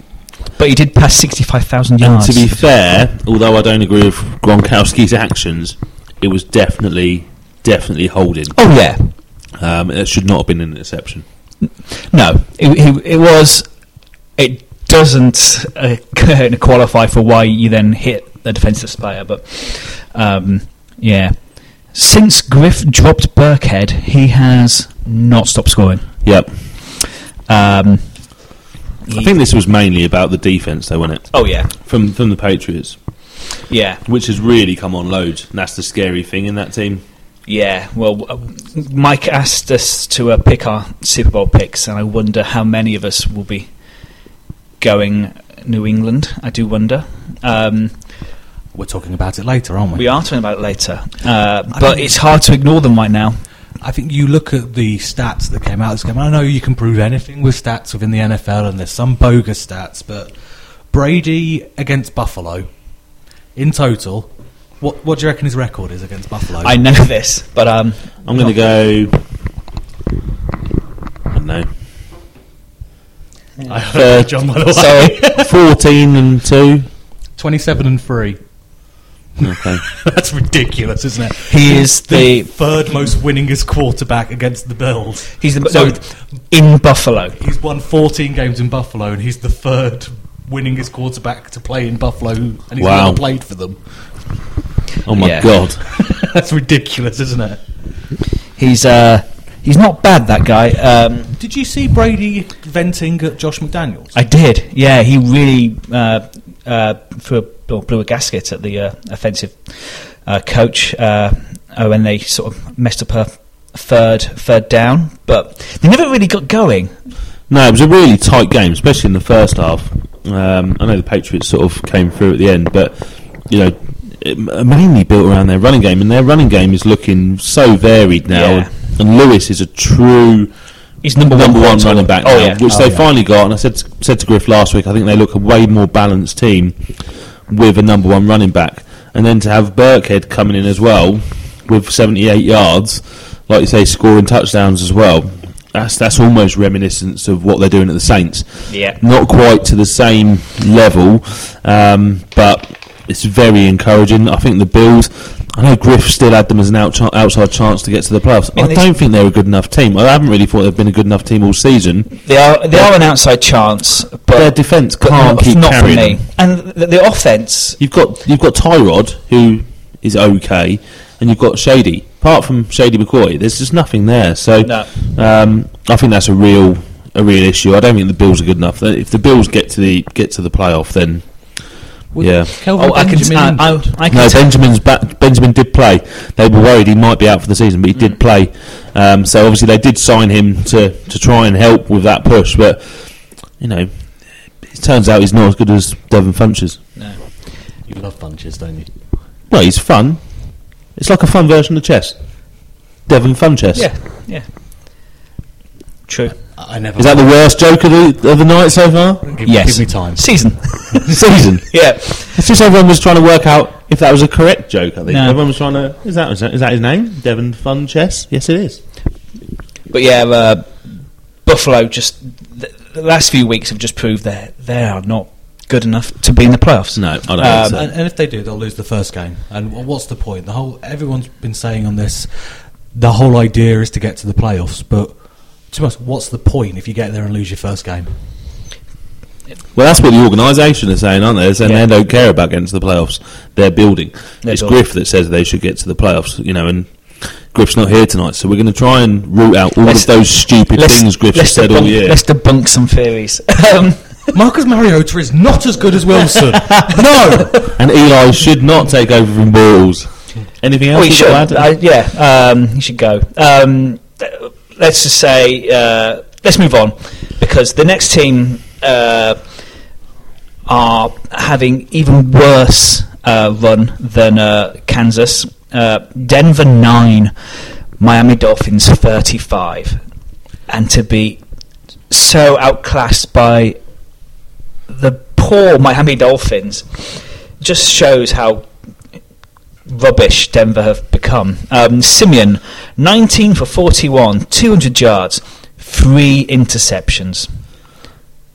Speaker 1: But he did pass 65,000 yards.
Speaker 2: and to be fair, although I don't agree with Gronkowski's actions, it was definitely, definitely holding.
Speaker 1: oh, yeah.
Speaker 2: Um, it should not have been an interception.
Speaker 1: No, it, it, it was. It doesn't uh, qualify for why you then hit the defensive player, but um, yeah. Since Griff dropped Burkhead, he has not stopped scoring.
Speaker 2: Yep.
Speaker 1: Um,
Speaker 2: I think this was mainly about the defense, though, wasn't it?
Speaker 1: Oh yeah,
Speaker 2: From from the Patriots,
Speaker 1: yeah,
Speaker 2: which has really come on loads. And that's the scary thing in that team.
Speaker 1: yeah. Well, uh, Mike asked us to uh, pick our Super Bowl picks, and I wonder how many of us will be going New England. I do wonder. Um,
Speaker 3: We're talking about it later, aren't we?
Speaker 1: We are talking about it later, uh, but it's hard to ignore them right now.
Speaker 3: I think you look at the stats that came out this game. I know you can prove anything with stats within the NFL, and there's some bogus stats, but Brady against Buffalo, in total, what what do you reckon his record is against Buffalo?
Speaker 1: I know this, but um,
Speaker 2: I'm going to go. I don't know.
Speaker 3: I heard John, by the way.
Speaker 1: sorry.
Speaker 2: 14 and 2.
Speaker 3: 27 and 3.
Speaker 2: Okay.
Speaker 3: That's ridiculous, isn't it?
Speaker 1: He is the
Speaker 3: third most winningest quarterback against the Bills.
Speaker 1: he's the
Speaker 3: So-
Speaker 1: no, in Buffalo.
Speaker 3: He's won 14 games in Buffalo, and he's the third winningest quarterback to play in Buffalo, and he's
Speaker 2: Wow.
Speaker 3: never played for them.
Speaker 2: Oh my
Speaker 1: Yeah.
Speaker 2: god.
Speaker 3: That's ridiculous, isn't it?
Speaker 1: He's uh, he's not bad. That guy. Um,
Speaker 3: Did you see Brady venting at Josh McDaniels?
Speaker 1: I did. Yeah, he really uh, uh, threw a, blew a gasket at the uh, offensive uh, coach uh, uh, when they sort of messed up a third third down, but they never really got going.
Speaker 2: No, it was a really tight game, especially in the first half. Um, I know the Patriots sort of came through at the end, but you know, it mainly built around their running game, and their running game is looking so varied now.
Speaker 1: Yeah.
Speaker 2: And Lewis is a true
Speaker 1: He's number,
Speaker 2: number one
Speaker 1: point
Speaker 2: running back
Speaker 1: Oh yeah.
Speaker 2: which
Speaker 3: Oh,
Speaker 2: they
Speaker 3: yeah.
Speaker 2: finally got. And I said said to Griff last week, I think they look a way more balanced team with a number one running back, and then to have Burkhead coming in as well with 78 yards, like you say, scoring touchdowns as well. That's that's almost reminiscent of what they're doing at the Saints.
Speaker 1: Yeah.
Speaker 2: Not quite to the same level, um, but it's very encouraging. I think the Bills. I know Griff still had them as an out- outside chance to get to the playoffs.
Speaker 1: mean,
Speaker 2: I don't think they're a good enough team. I haven't really thought they've been a good enough team all season.
Speaker 1: They are they are an outside chance, but
Speaker 2: Their defence can't
Speaker 1: not,
Speaker 2: keep
Speaker 1: not for
Speaker 2: carrying.
Speaker 1: And the, the offense,
Speaker 2: You've got you've got Tyrod who is okay, and you've got Shady. Apart from Shady McCoy, there's just nothing there. So
Speaker 1: No.
Speaker 2: um, I think that's a real a real issue. I don't think the Bills are good enough. If the Bills get to the get to the playoff, then yeah.
Speaker 3: Kelvin
Speaker 1: oh, I can,
Speaker 3: Benjamin
Speaker 1: I, I,
Speaker 3: injured.
Speaker 1: I can
Speaker 2: No,
Speaker 1: tell-
Speaker 2: Benjamin's back, Benjamin did play. They were worried he might be out for the season, but he
Speaker 1: Mm.
Speaker 2: did play. Um, so obviously they did sign him to, to try and help with that push. But you know, it turns out he's not as good as Devin Funchess.
Speaker 3: No, you love Funchess, don't you?
Speaker 2: Well, he's fun. It's like a fun version of chess. Devin Funchess.
Speaker 1: yeah, yeah, true.
Speaker 3: I never.
Speaker 2: Is that the worst joke of the, of the night so far?
Speaker 3: Give,
Speaker 1: yes,
Speaker 3: give me time.
Speaker 1: Season,
Speaker 2: Season.
Speaker 1: yeah.
Speaker 2: It's just everyone was trying to work out if that was a correct joke. I think
Speaker 1: No.
Speaker 2: everyone was trying to. Is that is that, is that his name? Devon Fun Chess. Yes, it is.
Speaker 1: But yeah, uh, Buffalo just the, the last few weeks have just proved that they are not good enough to be in the playoffs.
Speaker 2: No, I don't
Speaker 1: Um,
Speaker 2: think so.
Speaker 3: And, and if they do, they'll lose the first game. And what's the point? The whole everyone's been saying on this. The whole idea is to get to the playoffs, but to be honest, what's the point if you get there and lose your first game?
Speaker 2: Well, that's what the organisation is saying, aren't they? They're saying
Speaker 1: Yeah.
Speaker 2: they don't care about getting to the playoffs. They're building.
Speaker 1: They're
Speaker 2: it's
Speaker 1: building.
Speaker 2: Griff that says they should get to the playoffs, you know, and Griff's not here tonight, so we're going to try and root out all
Speaker 1: Let's-
Speaker 2: of those stupid things Griff has said all year.
Speaker 1: let's debunk some theories. um,
Speaker 3: Marcus Mariota is not as good as Wilson. no.
Speaker 2: And Eli should not take over from Balls. Anything else
Speaker 1: well,
Speaker 2: you
Speaker 1: should.
Speaker 2: add?
Speaker 1: Uh, yeah, um, he should go. Um, th- let's just say, uh, let's move on because the next team uh, are having even worse uh, run than uh, Kansas. Uh, Denver nine, Miami Dolphins thirty five, and to be so outclassed by the poor Miami Dolphins just shows how rubbish Denver have become. Um, Siemian, 19 for 41, 200 yards, three interceptions.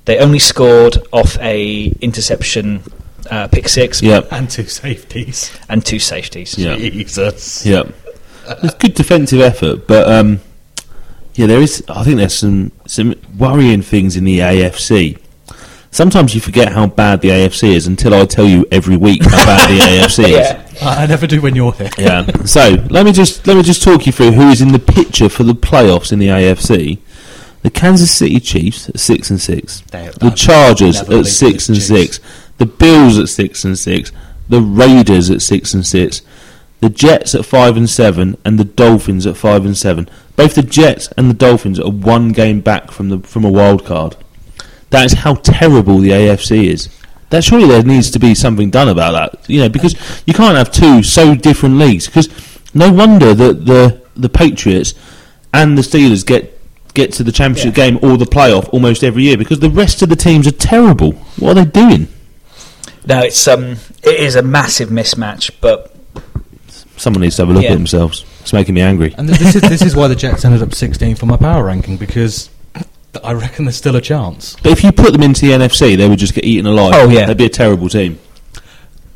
Speaker 1: They only scored off a interception uh, pick six
Speaker 2: Yep.
Speaker 3: and two safeties.
Speaker 1: and two safeties.
Speaker 2: Yeah.
Speaker 3: Jesus.
Speaker 2: Yeah, it's good defensive effort, but um, yeah, there is. I think there's some some worrying things in the AFC. Sometimes you forget how bad the AFC is until I tell you every week how bad the AFC is.
Speaker 1: Yeah.
Speaker 3: I I never do when you're here.
Speaker 2: Yeah. So let me just let me just talk you through who is in the picture for the playoffs in the AFC. The Kansas City Chiefs at six and six.
Speaker 3: They-
Speaker 2: The Chargers at six and
Speaker 3: the
Speaker 2: six. The Bills at six and six. The Raiders at six and six. The Jets at five and seven, and the Dolphins at five and seven. Both the Jets and the Dolphins are one game back from the from a wild card. That is how terrible the AFC is. That surely there needs to be something done about that. You know, because you can't have two so different leagues. Because no wonder that the the Patriots and the Steelers get get to the championship
Speaker 1: Yeah.
Speaker 2: game or the playoff almost every year because the rest of the teams are terrible. What are they doing?
Speaker 1: No, it's um, it is a massive mismatch, but
Speaker 2: Someone needs to have a look
Speaker 1: Yeah.
Speaker 2: at themselves. It's making me angry.
Speaker 3: And this is this is why the Jets ended up 16th for my power ranking because I reckon there's still a chance.
Speaker 2: But if you put them into the NFC, they would just get eaten alive.
Speaker 1: Oh, yeah.
Speaker 2: they'd be a terrible team.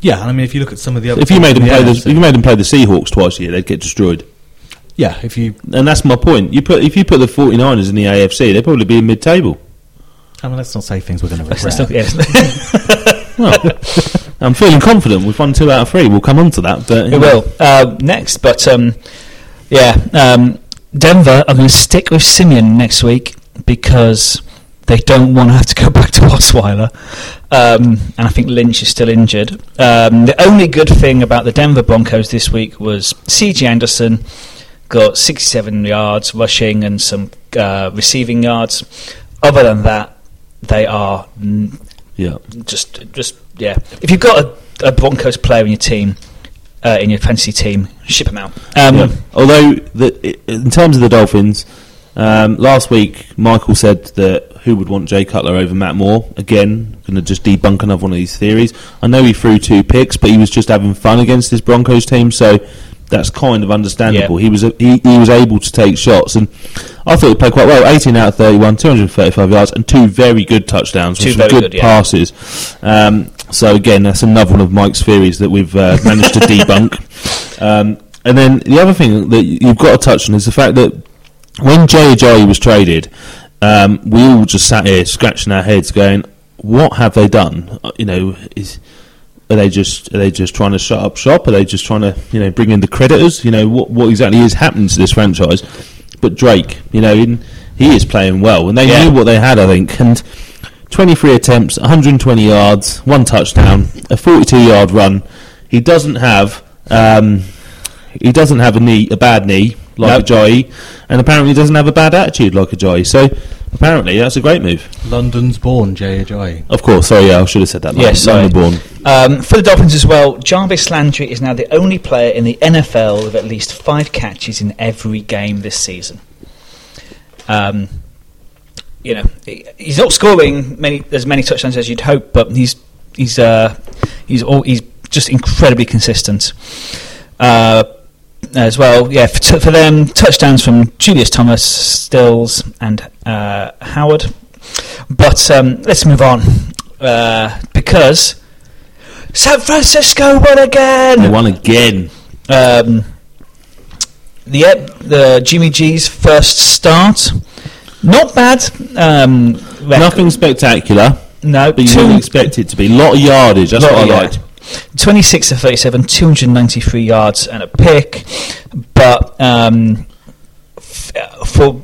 Speaker 3: Yeah, and I mean if you look at some of the other
Speaker 2: If you made them
Speaker 3: teams
Speaker 2: play the, if you made them play the Seahawks twice a year, they'd get destroyed.
Speaker 3: yeah, if you
Speaker 2: And that's my point. You put if you put the 49ers in the AFC, they'd probably be in mid-table.
Speaker 3: I mean let's not say things we're going to regret.
Speaker 1: yes.
Speaker 2: Well, I'm feeling confident. We've won two out of three. We'll come on to that. But
Speaker 1: We will uh, next, but um, yeah, um, Denver are going to stick with Siemian next week because they don't want to have to go back to Osweiler, um, and I think Lynch is still injured. Um, the only good thing about the Denver Broncos this week was C.J. Anderson got 67 yards rushing and some uh, receiving yards. other than that, they are mm,
Speaker 2: Yeah.
Speaker 1: just just yeah. If you've got a, a Broncos player in your team, uh, in your fantasy team, ship him out. Um,
Speaker 2: Yeah. Although, the, in terms of the Dolphins, um, last week Michael said that who would want Jay Cutler over Matt Moore? Again, going to just debunk another one of these theories. I know he threw two picks, but he was just having fun against this Broncos team, so that's kind of understandable.
Speaker 1: Yeah.
Speaker 2: He was he, he was able to take shots, and I thought he played quite well. 18 out of 31, 235 yards, and two very good touchdowns,
Speaker 1: Two very
Speaker 2: good,
Speaker 1: good, yeah.
Speaker 2: passes. Um, so again, that's another one of Mike's theories that we've uh, managed to debunk. Um, and then the other thing that you've got to touch on is the fact that when Jay Ajayi was traded, um, we all just sat here scratching our heads, going, "What have they done? Uh, You know, is are they just are they just trying to shut up shop? Are they just trying to you know bring in the creditors? You know what what exactly is happening to this franchise?" But Drake, you know, in, he is playing well, and they
Speaker 1: Yeah.
Speaker 2: knew what they had, I think, and. 23 attempts, 120 yards, one touchdown, a 42 yard run. He doesn't have um, he doesn't have a knee, a bad knee like
Speaker 1: Nope.
Speaker 2: a Ajayi, and apparently doesn't have a bad attitude like a Ajayi. So apparently that's a great move.
Speaker 3: London's born, Jay Ajayi.
Speaker 2: Of course, sorry, yeah, I should have said that.
Speaker 1: Yes, sorry.
Speaker 2: London born.
Speaker 1: Um, for the Dolphins as well, Jarvis Landry is now the only player in the NFL with at least five catches in every game this season. Um, you know, he's not scoring many as many touchdowns as you'd hope, but he's he's uh, he's all, he's just incredibly consistent. Uh, as well, yeah, for, t- for them, touchdowns from Julius Thomas, Stills, and uh, Howard. But um, let's move on uh, because San Francisco won again.
Speaker 2: They won again.
Speaker 1: Um, the the Jimmy G's first start, not bad. Um, rec-
Speaker 2: Nothing spectacular,
Speaker 1: no,
Speaker 2: but you
Speaker 1: two-
Speaker 2: wouldn't expect it to be. A lot of yardage. That's
Speaker 1: lot,
Speaker 2: what I
Speaker 1: yeah.
Speaker 2: liked.
Speaker 1: 26 to 37, 293 yards and a pick. But um, f- for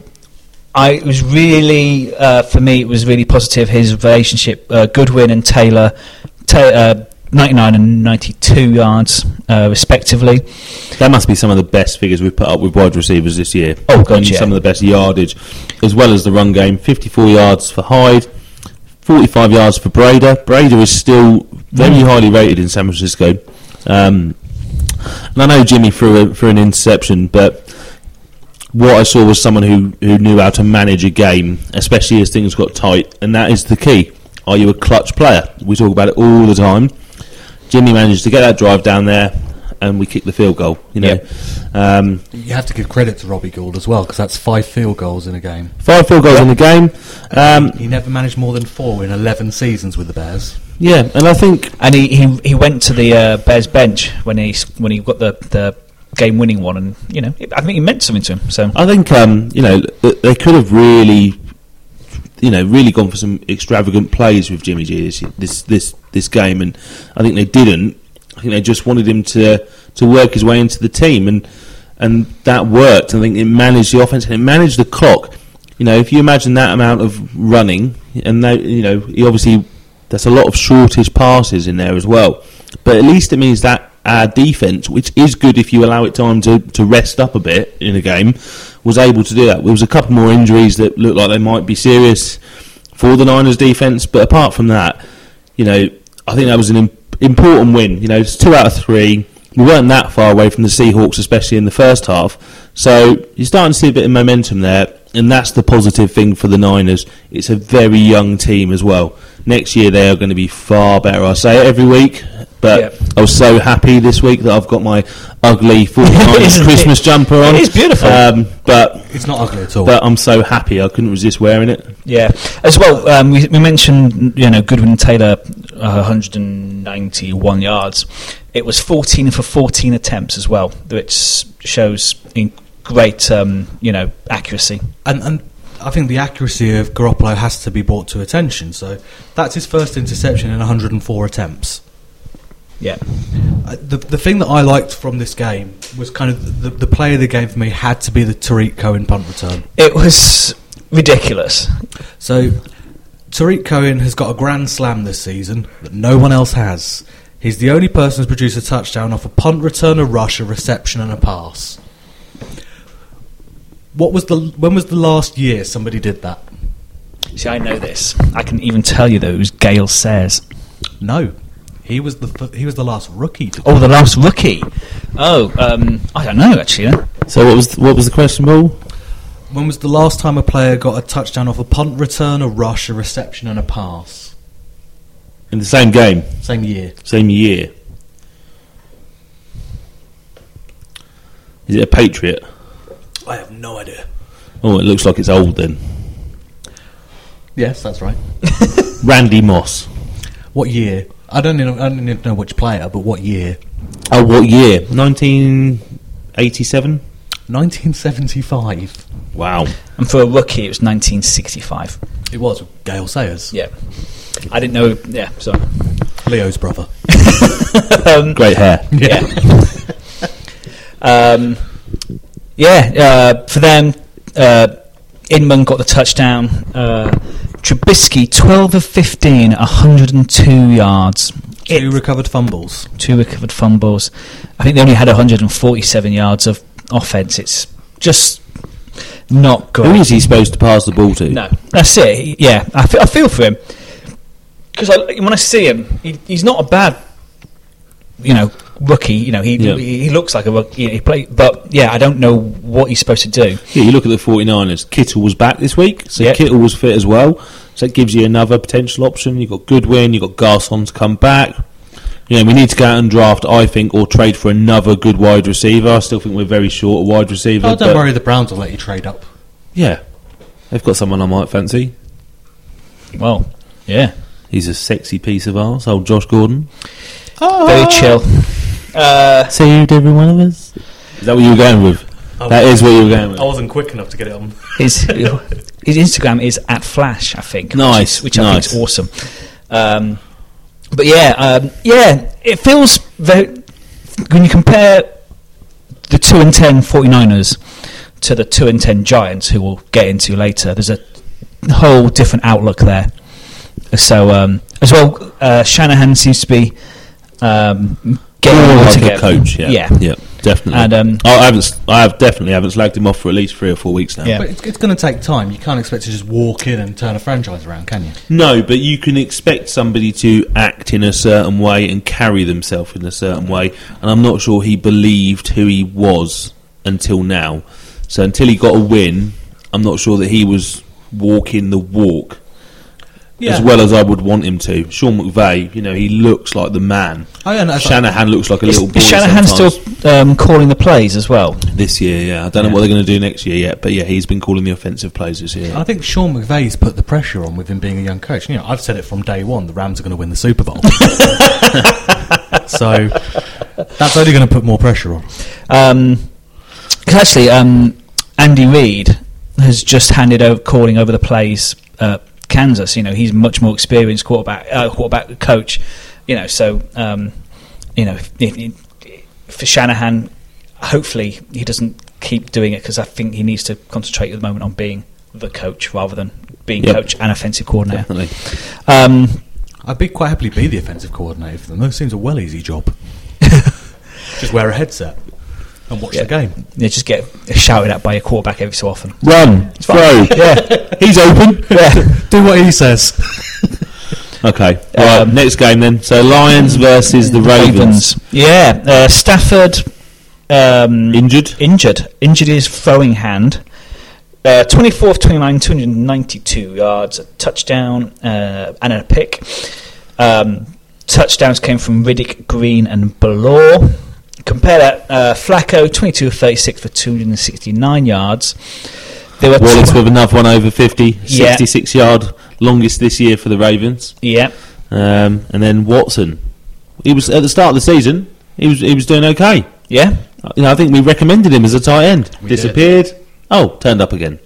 Speaker 1: I it was really uh, for me it was really positive his relationship uh, Goodwin and Taylor, Ta- uh, 99 and 92 yards uh, respectively.
Speaker 2: That must be some of the best figures we've put up with wide receivers this year.
Speaker 1: Oh, God, yeah.
Speaker 2: Some of the best yardage, as well as the run game. 54 yards for Hyde, 45 yards for Breida. Breida is still very
Speaker 1: Mm.
Speaker 2: highly rated in San Francisco. Um, and I know Jimmy threw, a, threw an interception, but what I saw was someone who, who knew how to manage a game, especially as things got tight, and that is the key. Are you a clutch player? We talk about it all the time. Jimmy managed to get that drive down there, and we kicked the field goal. You know, um,
Speaker 3: You have to give credit to Robbie Gould as well because that's five field goals in a game.
Speaker 2: five field goals in the game. Um,
Speaker 3: He never managed more than four in 11 seasons with the Bears.
Speaker 2: yeah, and I think
Speaker 1: And he, he, he went to the uh, Bears bench when he when he got the, the game winning one, and you know I think he meant something to him. So
Speaker 2: I think um, you know they could have really, you know, really gone for some extravagant plays with Jimmy G this this this, this game, and I think they didn't. I think they just wanted him to to work his way into the team, and and that worked. I think it managed the offense and it managed the clock. You know, if you imagine that amount of running, and they, you know, he obviously there's a lot of shortish passes in there as well. But at least it means that our defense, which is good if you allow it time to, to rest up a bit in a game, was able to do that. There was a couple more injuries that looked like they might be serious for the Niners defense, but apart from that, you know, I think that was an important win. You know, it's two out of three. We weren't that far away from the Seahawks, especially in the first half. So you're starting to see a bit of momentum there, and that's the positive thing for the Niners. It's a very young team as well. Next year they are going to be far better. I say it every week, but
Speaker 1: Yeah.
Speaker 2: I was so happy this week that I've got my ugly 49ers
Speaker 1: Isn't it?
Speaker 2: Christmas jumper on.
Speaker 1: It is beautiful.
Speaker 2: Um, but
Speaker 3: It's not ugly at all.
Speaker 2: but I'm so happy I couldn't resist wearing it.
Speaker 1: Yeah, as well. Um, we, we mentioned you know Goodwin and Taylor, 191 yards. It was 14 for 14 attempts as well, which shows in great um, you know accuracy.
Speaker 3: and, and I think the accuracy of Garoppolo has to be brought to attention. So that's his first interception in 104 attempts.
Speaker 1: Yeah,
Speaker 3: Uh, the the thing that I liked from this game was kind of the, the play of the game for me had to be the Tarik Cohen punt return.
Speaker 1: it was ridiculous.
Speaker 3: So Tarik Cohen has got a grand slam this season that no one else has. He's the only person who's produced a touchdown off a punt return, a rush, a reception, and a pass. What was the when was the last year somebody did that?
Speaker 1: See, I know this. I can even tell you those. Gale Sayers.
Speaker 3: No, he was the he was the last rookie. To
Speaker 1: Oh, the last rookie. Oh, um, I don't know actually. Then.
Speaker 2: So what was what was the question, Paul?
Speaker 3: When was the last time a player got a touchdown off a punt return, a rush, a reception, and a pass?
Speaker 2: In the same game,
Speaker 3: Same year.
Speaker 2: same year. Is it a Patriot?
Speaker 3: I have no idea.
Speaker 2: Oh, it looks like it's old then.
Speaker 3: Yes, that's right.
Speaker 2: Randy Moss.
Speaker 3: What year? I don't know. I don't know which player, but what year?
Speaker 2: Oh, what year? 1987?
Speaker 3: 1975.
Speaker 2: Wow.
Speaker 1: And for a rookie, it was 1965.
Speaker 3: It was Gale Sayers,
Speaker 1: Yeah. I didn't know. Yeah, sorry.
Speaker 3: Leo's brother.
Speaker 2: Great hair.
Speaker 1: Yeah. um, yeah, uh, for them, uh, Inman got the touchdown. Uh, Trubisky, 12 of 15, 102 yards.
Speaker 3: Two
Speaker 1: It-
Speaker 3: recovered fumbles.
Speaker 1: two recovered fumbles. I think they only had 147 yards of offense. It's just not good.
Speaker 2: Who is he supposed to pass the ball to?
Speaker 1: No, that's it. Yeah, I fe- I feel for him because when I see him, he, he's not a bad, you know, rookie. You know, he
Speaker 2: Yeah.
Speaker 1: he, he looks like a rookie. He play, but yeah, I don't know what he's supposed to do.
Speaker 2: Yeah, you look at the 49ers. Kittle was back this week, so
Speaker 1: Yep.
Speaker 2: Kittle was fit as well. So it gives you another potential option. You've got Goodwin, you've got Garcon to come back. You know, we need to go out and draft, I think, or trade for another good wide receiver. I still think we're very short of wide receiver.
Speaker 3: Oh, don't
Speaker 2: but-
Speaker 3: worry, the Browns will let you trade up.
Speaker 2: Yeah. They've got someone I might fancy.
Speaker 1: Well, yeah,
Speaker 2: He's a sexy piece of arse, old Josh Gordon.
Speaker 1: very chill. Uh,
Speaker 2: Saved every one of us. Is that what you were going with? that is what you were going with.
Speaker 3: I wasn't quick enough to get it on.
Speaker 1: his his Instagram is at Flash, I think.
Speaker 2: Nice,
Speaker 1: which, is, which I think is awesome. Um, but yeah, um, yeah, it feels very. When you compare the two and 10 49ers to the two and ten Giants, who we'll get into later, there's a whole different outlook there. So um, as well, uh, Shanahan seems to be um, getting all
Speaker 2: like
Speaker 1: together.
Speaker 2: a coach, yeah.
Speaker 1: yeah.
Speaker 2: yeah definitely.
Speaker 1: And, um,
Speaker 2: I I haven't, I have definitely haven't slagged him off for at least three or four weeks now.
Speaker 1: Yeah.
Speaker 3: But it's, it's going to take time. You can't expect to just walk in and turn a franchise around, can you?
Speaker 2: No, but you can expect somebody to act in a certain way and carry themselves in a certain way. And I'm not sure he believed who he was until now. So until he got a win, I'm not sure that he was walking the walk as well as I would want him to. Sean McVay, you know, he looks like the man.
Speaker 3: Oh, yeah, no, that's-
Speaker 2: Shanahan looks like a
Speaker 1: Is,
Speaker 2: little boy.
Speaker 1: is Shanahan
Speaker 2: sometimes.
Speaker 1: still um, calling the plays as well?
Speaker 2: this year? Yeah, I don't know what they're going to do next year yet, but yeah, he's been calling the offensive plays this year.
Speaker 3: I think Sean McVay's put the pressure on with him being a young coach. You know, I've said it from day one: the Rams are going to win the Super Bowl. so that's only going to put more pressure on.
Speaker 1: Um 'cause actually, um, Andy Reid has just handed over calling over the plays. Uh, Kansas, you know, he's much more experienced quarterback, uh, quarterback coach. You know, so um, you know, if, if, for Shanahan, hopefully he doesn't keep doing it because I think he needs to concentrate at the moment on being the coach rather than being
Speaker 2: Yep.
Speaker 1: coach and offensive coordinator.
Speaker 2: Definitely.
Speaker 1: Um,
Speaker 3: I'd be quite happily be the offensive coordinator for them. That seems a well easy job. Just wear a headset and watch
Speaker 1: Yeah.
Speaker 3: the game.
Speaker 1: you just get shouted at by your quarterback every so often.
Speaker 2: Run, throw.
Speaker 1: yeah,
Speaker 2: He's open.
Speaker 3: Yeah, Do what he says.
Speaker 2: Okay. Right,
Speaker 1: Um,
Speaker 2: next game then. So Lions versus the Ravens.
Speaker 1: Yeah, uh, Stafford um,
Speaker 2: Injured.
Speaker 1: injured. Injured his throwing hand. Uh, 24 of 29, 292 yards, a touchdown, uh, and a pick. Um, touchdowns came from Riddick, Green, and Ballor. Compare that, uh, Flacco, 22 of 36 for 269 yards. There were
Speaker 2: Wallace
Speaker 1: two-
Speaker 2: with another one over 50,
Speaker 1: Yeah.
Speaker 2: 66 yard, longest this year for the Ravens.
Speaker 1: yeah,
Speaker 2: Um, and then Watson. He was at the start of the season. He was he was doing okay.
Speaker 1: yeah.
Speaker 2: You know, I think we recommended him as a tight end.
Speaker 3: We did.
Speaker 2: Disappeared. Oh, turned up again.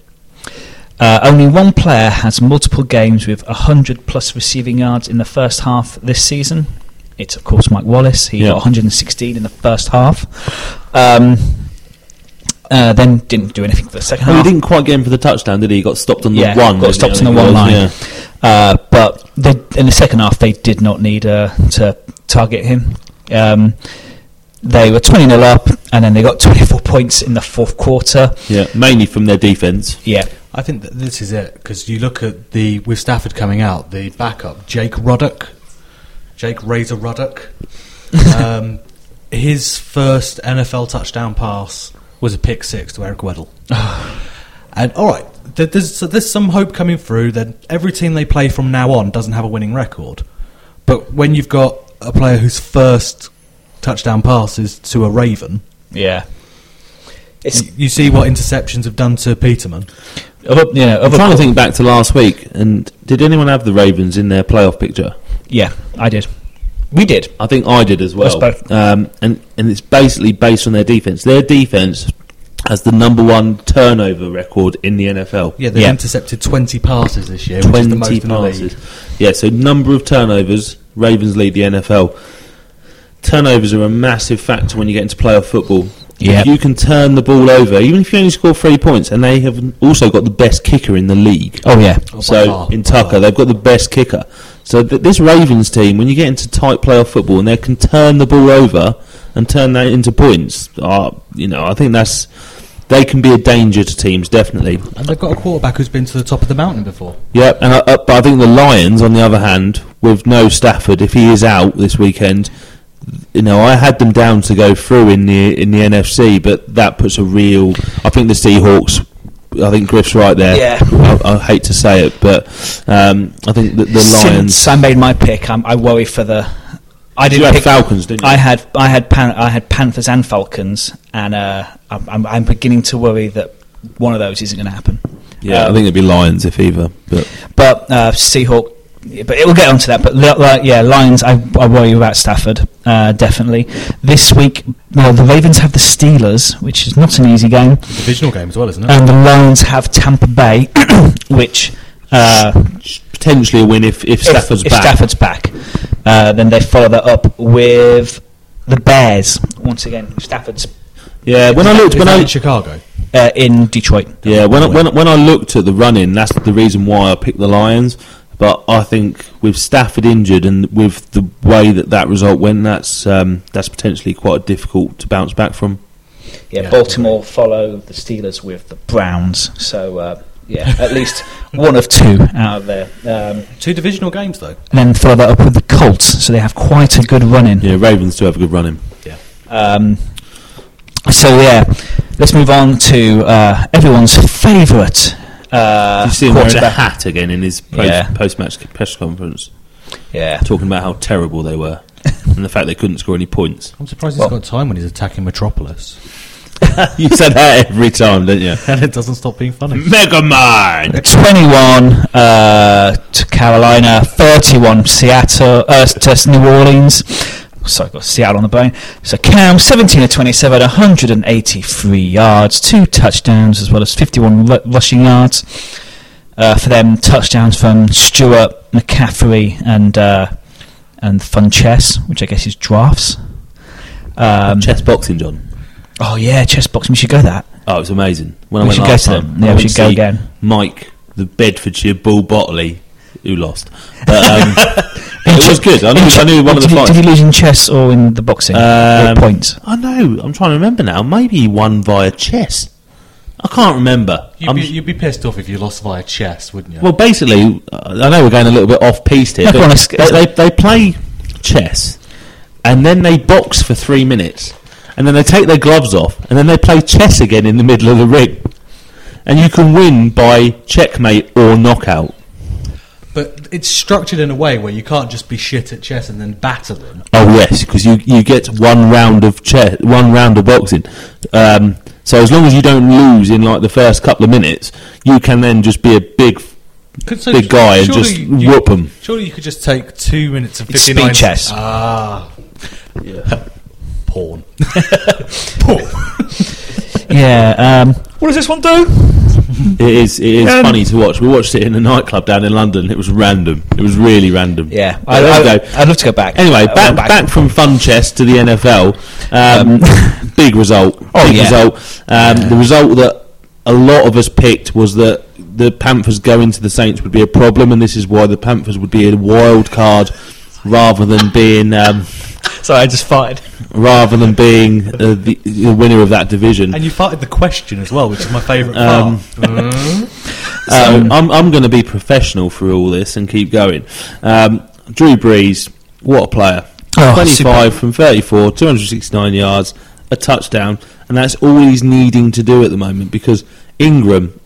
Speaker 1: Uh, only one player has multiple games with 100 plus receiving yards in the first half this season. It's, of course, Mike Wallace. He
Speaker 2: Yeah.
Speaker 1: got 116 in the first half. Um, uh, then didn't do anything for the second
Speaker 2: Oh, he didn't quite get him for the touchdown, did he? He got stopped on the
Speaker 1: yeah,
Speaker 2: one.
Speaker 1: got stopped on the one
Speaker 2: it
Speaker 1: line.
Speaker 2: was,
Speaker 1: Uh, but they, in the second half, they did not need uh, to target him. Um, they were 20 0 up, and then they got 24 points in the fourth quarter.
Speaker 2: Yeah, mainly from their defence.
Speaker 1: Yeah,
Speaker 3: I think that this is it because you look at the with Stafford coming out, the backup Jake Rudock, Jake Razor Ruddock. um, his first NFL touchdown pass was a pick six to Eric Weddle. and all right, there's so there's some hope coming through that every team they play from now on doesn't have a winning record. But when you've got a player whose first touchdown pass is to a Raven,
Speaker 1: yeah. It's
Speaker 3: you, you see what interceptions have done to Peterman.
Speaker 1: other, you know,
Speaker 2: I'm trying to think back to last week, and did anyone have the Ravens in their playoff picture?
Speaker 1: Yeah, I did. We did.
Speaker 2: I think I did as well.
Speaker 1: Us both.
Speaker 2: Um, and and it's basically based on their defense. Their defense has the number one turnover record in the NFL.
Speaker 3: Yeah, they've
Speaker 1: Yeah.
Speaker 3: intercepted 20 passes this year, which is the most
Speaker 2: Twenty
Speaker 3: in the
Speaker 2: passes. Yeah, so number of turnovers, Ravens lead the NFL. Turnovers are a massive factor when you get into playoff football.
Speaker 1: Yep.
Speaker 2: If you can turn the ball over, even if you only score three points, and they have also got the best kicker in the league.
Speaker 1: Oh yeah.
Speaker 3: Oh,
Speaker 2: so
Speaker 3: far,
Speaker 2: in Tucker,
Speaker 3: far.
Speaker 2: they've got the best kicker. So th- this Ravens team, when you get into tight playoff football and they can turn the ball over and turn that into points, uh, you know, I think that's they can be a danger to teams definitely.
Speaker 3: And they've got a quarterback who's been to the top of the mountain before.
Speaker 2: Yep, and I, uh, but I think the Lions, on the other hand, with no Stafford, if he is out this weekend, you know, I had them down to go through in the in the NFC, but that puts a real. I think the Seahawks. I think Griff's right there.
Speaker 1: Yeah.
Speaker 2: I, I hate to say it, but um, I think that the Lions.
Speaker 1: Since I made my pick, I'm, I worry for the. I didn't
Speaker 2: You had
Speaker 1: pick
Speaker 2: Falcons, didn't you?
Speaker 1: I had I had Pan, I had Panthers and Falcons, and uh, I'm, I'm, I'm beginning to worry that one of those isn't going to happen.
Speaker 2: Yeah, I
Speaker 1: Um,
Speaker 2: think it'd be Lions if either. But
Speaker 1: But uh, Seahawk, but it will get onto that. But li- li- yeah, Lions, I, I worry about Stafford uh, definitely this week. Well, the Ravens have the Steelers, which is not an easy game,
Speaker 3: Divisional game as well, isn't it?
Speaker 1: and the Lions have Tampa Bay, which. Uh,
Speaker 2: potentially a win if, if Stafford's
Speaker 1: if,
Speaker 2: back.
Speaker 1: If Stafford's back, uh, then they follow that up with the Bears. Once again, Stafford's
Speaker 2: yeah, when I looked, when I
Speaker 3: in Chicago.
Speaker 1: uh, in Detroit.
Speaker 2: yeah, when I, when when I looked at the running, that's the reason why I picked the Lions. But I think with Stafford injured and with the way that that result went, that's um, that's potentially quite difficult to bounce back from.
Speaker 1: Yeah,
Speaker 3: Yeah,
Speaker 1: Baltimore follow the Steelers with the Browns. So uh, yeah, at least one of two out of there. Um,
Speaker 3: Two divisional games, though.
Speaker 1: and then follow that up with the Colts. So they have quite a good run in.
Speaker 2: Yeah, Ravens do have a good run in.
Speaker 3: Yeah.
Speaker 1: Um, so yeah, let's move on to uh, everyone's favourite uh,
Speaker 2: you see him wearing a hat again in his post,
Speaker 1: Yeah.
Speaker 2: post-match press conference,
Speaker 1: Yeah,
Speaker 2: talking about how terrible they were and the fact they couldn't score any points.
Speaker 3: I'm surprised he's
Speaker 1: Well-
Speaker 3: got time when he's attacking Metropolis.
Speaker 2: you said that every time, didn't you?
Speaker 3: And it doesn't stop being funny.
Speaker 2: Megamind.
Speaker 1: 21 uh, to Carolina, 31 Seattle uh, to New Orleans. Sorry, got Seattle on the brain. So Cam, 17 to 27, 183 yards, two touchdowns as well as 51 ru- rushing yards. Uh, for them, touchdowns from Stewart, McCaffrey, and uh, and Funchess, which I guess is drafts. Um,
Speaker 2: Chess boxing, John.
Speaker 1: oh yeah, chess boxing. We should go that.
Speaker 2: Oh, it was amazing. When
Speaker 1: We
Speaker 2: I went
Speaker 1: should go
Speaker 2: last
Speaker 1: to
Speaker 2: time,
Speaker 1: them. Yeah,
Speaker 2: I
Speaker 1: we should go again.
Speaker 2: Mike, the Bedfordshire Bull Bottley, who lost. But, um, it was good. I knew, I knew one of
Speaker 1: did,
Speaker 2: the
Speaker 1: he,
Speaker 2: fights.
Speaker 1: did he lose in chess or in the boxing?
Speaker 2: Um,
Speaker 1: points?
Speaker 2: I know. I'm trying to remember now. Maybe he won via chess. I can't remember.
Speaker 3: You'd be, you'd be pissed off if you lost via chess, wouldn't you?
Speaker 2: well, basically, uh, I know we're going a little bit off piste here,
Speaker 1: Like on a
Speaker 2: but
Speaker 1: sk-
Speaker 2: they, they, they play chess and then they box for three minutes and then they take their gloves off and then they play chess again in the middle of the ring. And you can win by checkmate or knockout.
Speaker 3: But it's structured in a way where you can't just be shit at chess and then batter them.
Speaker 2: Oh yes, because you, you get one round of chess, one round of boxing. Um, so as long as you don't lose in like the first couple of minutes, you can then just be a big
Speaker 3: so
Speaker 2: big guy and just
Speaker 3: you-
Speaker 2: them.
Speaker 3: Surely you could just take two minutes and
Speaker 1: It's
Speaker 3: 59
Speaker 1: speed chess.
Speaker 3: Ah. yeah. Porn. Porn.
Speaker 1: yeah. Um, what does this one do?
Speaker 2: It is. It is
Speaker 1: Um,
Speaker 2: funny to watch. We watched it in a nightclub down in London. It was random. It was really random.
Speaker 1: Yeah,
Speaker 2: But there
Speaker 1: I, I'd love to go back.
Speaker 2: Anyway,
Speaker 1: Uh,
Speaker 2: back,
Speaker 1: well,
Speaker 2: back from fun chess to the NFL. Um, big result.
Speaker 1: Oh,
Speaker 2: big
Speaker 1: yeah.
Speaker 2: result. Um, The result that a lot of us picked was that the Panthers going to the Saints would be a problem, and this is why the Panthers would be a wild card rather than being. Um,
Speaker 1: Sorry, I just fired.
Speaker 2: rather than being uh, the, the winner of that division.
Speaker 3: And you farted the question as well, which is my favourite
Speaker 2: Um,
Speaker 3: part. Mm.
Speaker 2: So I'm, I'm going to be professional through all this and keep going. Um, Drew Brees, what a player.
Speaker 1: Oh,
Speaker 2: 25 from 34, 269 yards, a touchdown, and that's all he's needing to do at the moment because Ingram,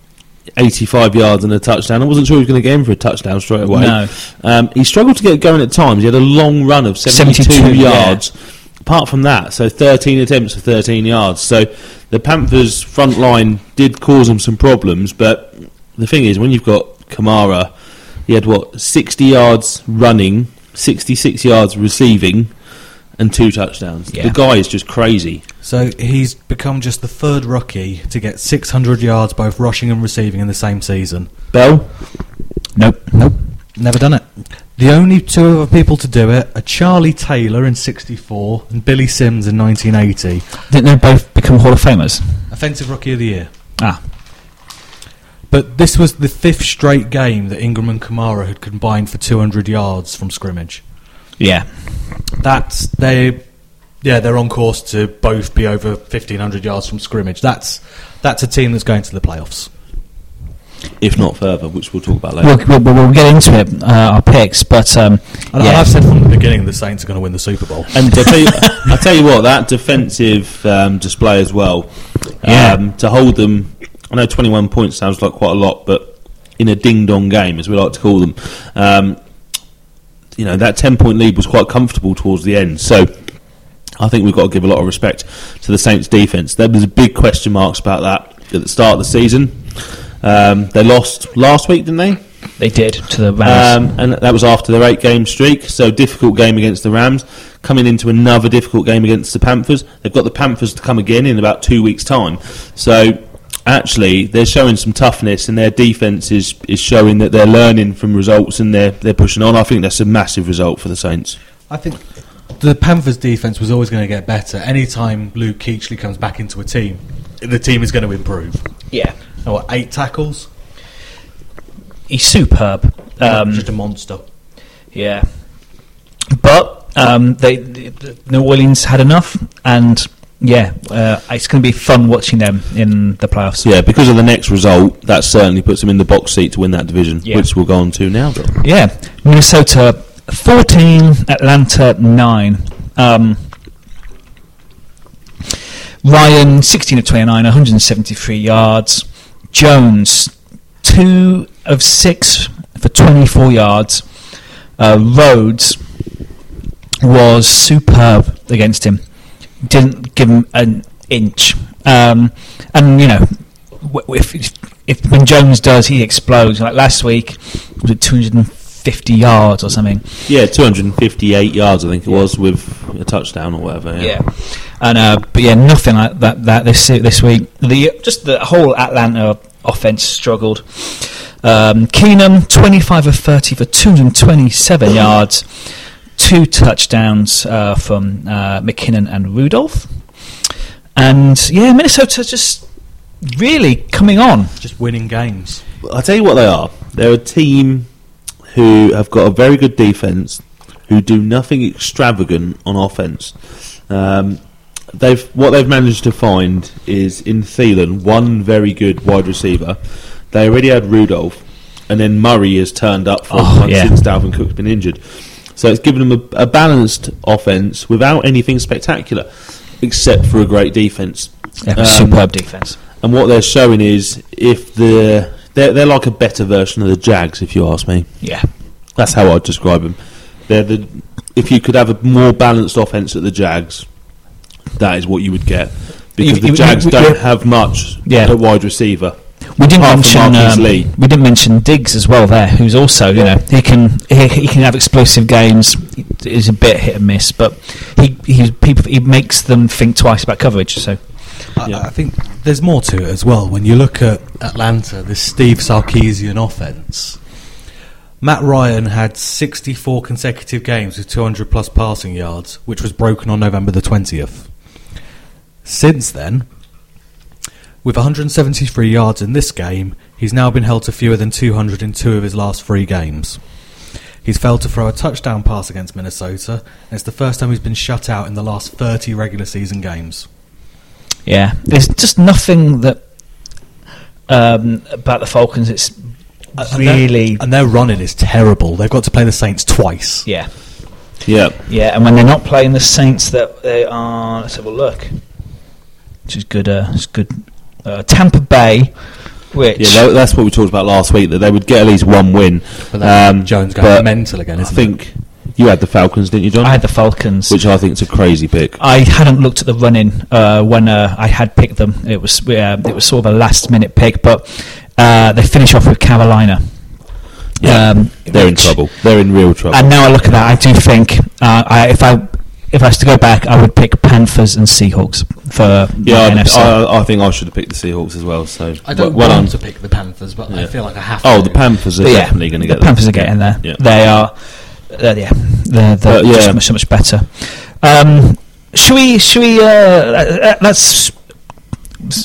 Speaker 2: 85 yards and a touchdown. I wasn't sure he was going to get in for a touchdown straight away.
Speaker 1: No.
Speaker 2: Um, he struggled to get going at times. He had a long run of 72,
Speaker 1: 72, yeah.
Speaker 2: yards. Apart from that, so 13 attempts for 13 yards. So the Panthers' front line did cause them some problems, but the thing is, when you've got Kamara, he had what 60 yards running, 66 yards receiving, and two touchdowns.
Speaker 1: Yeah.
Speaker 2: The guy is just crazy.
Speaker 3: So he's become just the third rookie to get 600 yards both rushing and receiving in the same season.
Speaker 2: Bell,
Speaker 1: Nope. Nope.
Speaker 3: Never done it. The only two other people to do it are Charlie Taylor in 64 and Billy Sims in 1980.
Speaker 1: Didn't they both become Hall of Famers?
Speaker 3: Offensive Rookie of the Year.
Speaker 1: Ah,
Speaker 3: But this was the fifth straight game that Ingram and Kamara had combined for 200 yards from scrimmage.
Speaker 1: Yeah.
Speaker 3: That's they, yeah, they're on course to both be over 1500 yards from scrimmage. That's that's a team that's going to the playoffs.
Speaker 2: if not further, which we'll talk about later.
Speaker 1: We'll, we'll, we'll get into it, uh, our picks, but um,
Speaker 3: And
Speaker 1: yeah.
Speaker 3: I've said from the beginning the Saints are going to win the Super Bowl.
Speaker 2: And I tell you, I tell you what, that defensive um, display as well.
Speaker 1: Yeah.
Speaker 2: Um, to hold them, I know 21 points sounds like quite a lot, but in a ding dong game, as we like to call them, um, you know that 10 point lead was quite comfortable towards the end. So. I think we've got to give a lot of respect to the Saints' defense. There was big question marks about that at the start of the season. Um, they lost last week, didn't they?
Speaker 1: they did to the Rams.
Speaker 2: Um, and that was after their eight game streak. So difficult game against the Rams. Coming into another difficult game against the Panthers. They've got the Panthers to come again in about two weeks' time. So actually, they're showing some toughness, and their defense is, is showing that they're learning from results and they're they're pushing on. I think that's a massive result for the Saints.
Speaker 3: I think the Panthers' defense was always going to get better. Anytime Luke Kuechly comes back into a team, the team is going to improve.
Speaker 1: yeah.
Speaker 3: Oh, what, eight tackles?
Speaker 1: He's superb. Um,
Speaker 3: Just a monster.
Speaker 1: Yeah, but um, they, the, the New Orleans had enough, and yeah, uh, it's going to be fun watching them in the playoffs.
Speaker 2: Yeah, because of the next result, that certainly puts them in the box seat to win that division,
Speaker 1: Yeah.
Speaker 2: which we'll go on to now.
Speaker 1: Yeah, Minnesota fourteen, Atlanta nine. Um, Ryan sixteen of twenty nine, one hundred and seventy three yards. Jones two of six for twenty four yards. Uh, Rhodes was superb against him. Didn't give him an inch. Um, and you know, if, if, when Jones does, he explodes. Like last week, was it 250 yards or something?
Speaker 2: Yeah, 258 yards, I think it was, with a touchdown or whatever. Yeah.
Speaker 1: And uh, but yeah, nothing like that. That this this week, the just the whole Atlanta offense struggled. Um, Keenum, 25 of 30 for 227 yards, two touchdowns uh, from uh, McKinnon and Rudolph. And yeah, Minnesota just really coming on.
Speaker 3: Just winning games.
Speaker 2: I'll tell you what they are. They're a team who have got a very good defense, who do nothing extravagant on offense. Um, they've what they've managed to find is in Thielen one very good wide receiver. They already had Rudolph, and then Murray has turned up for
Speaker 1: Oh, yeah.
Speaker 2: since Dalvin Cook's been injured. So it's given them a, a balanced offense without anything spectacular, except for a great defense.
Speaker 1: Yeah,
Speaker 2: Um,
Speaker 1: superb defense.
Speaker 2: And what they're showing is if the they're, they're like a better version of the Jags, if you ask me.
Speaker 1: Yeah,
Speaker 2: That's how I'd describe them. They're the if you could have a more balanced offense at the Jags, that is what you would get because
Speaker 1: You-
Speaker 2: the
Speaker 1: you-
Speaker 2: Jags
Speaker 1: you-
Speaker 2: don't have much
Speaker 1: Yeah.
Speaker 2: at wide receiver.
Speaker 1: We didn't
Speaker 2: Apart
Speaker 1: mention um,
Speaker 2: Lee.
Speaker 1: we didn't mention Diggs as well. There, who's also you know he can he, he can have explosive games. Is a bit hit and miss, but he he people he makes them think twice about coverage. So
Speaker 3: I,
Speaker 2: Yeah.
Speaker 3: I think there's more to it as well. When you look at Atlanta, this Steve Sarkisian offense, Matt Ryan had 64 consecutive games with 200 plus passing yards, which was broken on November the 20th. Since then, with 173 yards in this game, he's now been held to fewer than 200 in two of his last three games. He's failed to throw a touchdown pass against Minnesota, and it's the first time he's been shut out in the last 30 regular season games.
Speaker 1: Yeah, there's just nothing that um, about the Falcons. It's
Speaker 3: And their-
Speaker 1: really
Speaker 3: and their running is terrible. They've got to play the Saints twice.
Speaker 1: yeah,
Speaker 2: Yeah,
Speaker 1: yeah. And when they're not playing the Saints, that they are. Let's have a look. Which is good. Uh, it's good. Uh, Tampa Bay, which
Speaker 2: yeah. tha- That's what we talked about last week. That they would get at least one win.
Speaker 3: But then
Speaker 2: Um,
Speaker 3: Jones going
Speaker 2: but
Speaker 3: mental again,
Speaker 2: I
Speaker 3: isn't
Speaker 2: think you had the Falcons, didn't you, John?
Speaker 1: I had the Falcons.
Speaker 2: Which I think is a crazy pick.
Speaker 1: I hadn't looked at the running uh, when uh, I had picked them. It was uh, it was sort of a last minute pick, but uh, they finish off with Carolina.
Speaker 2: Yeah,
Speaker 1: Um,
Speaker 2: They're in trouble. They're in real trouble.
Speaker 1: And now I look at that, I do think uh, I, if I if I was to go back, I would pick Panthers and Seahawks for
Speaker 2: yeah,
Speaker 1: the
Speaker 2: I,
Speaker 1: NFC.
Speaker 2: I, I think I should have picked the Seahawks as well. So
Speaker 3: I don't
Speaker 2: well
Speaker 3: want
Speaker 2: done.
Speaker 3: to pick the Panthers, but I feel like I have to.
Speaker 2: Oh, the Panthers are
Speaker 1: But yeah,
Speaker 2: definitely going to get
Speaker 1: the Panthers are getting there.
Speaker 2: Yeah.
Speaker 1: They are, uh, yeah, they're, they're
Speaker 2: But, yeah.
Speaker 1: just much, so much better. Um, should we? Should we? Uh, uh, let's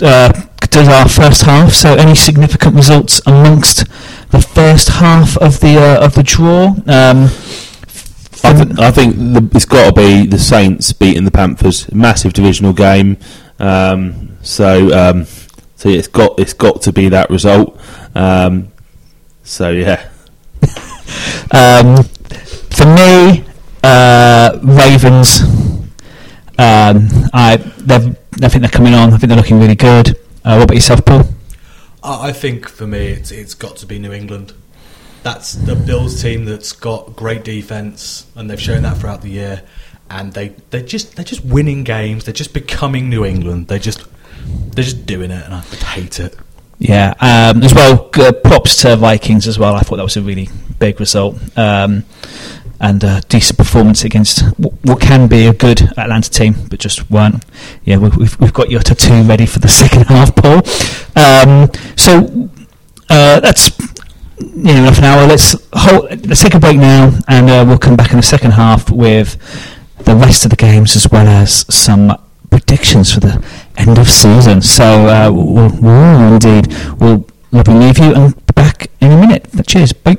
Speaker 1: uh, do our first half. So, any significant results amongst the first half of the uh, of the draw? Um,
Speaker 2: I, th- I think the, it's got to be the Saints beating the Panthers. Massive divisional game. Um, so, um, so yeah, it's got it's got to be that result. Um, so yeah,
Speaker 1: Um, for me, uh, Ravens. Um, I they've, I think they're coming on. I think they're looking really good. Uh, what about yourself, Paul?
Speaker 3: I I think for me, it's it's got to be New England. That's the Bills team that's got great defense, and they've shown that throughout the year. And they they just they're just winning games. They're just becoming New England. They just they're just doing it, and I hate it.
Speaker 1: Yeah, um, as well. Uh, props to Vikings as well. I thought that was a really big result um, and a decent performance against what can be a good Atlanta team, but just weren't. Yeah, we- we've we've got your tattoo ready for the second half, Paul. Um, so uh, that's you know enough an. Let's hold, let's take a break now, and uh, we'll come back in the second half with the rest of the games as well as some predictions for the end of season. So uh, we'll, we'll indeed we'll we'll leave you and back in a minute. Cheers, bye.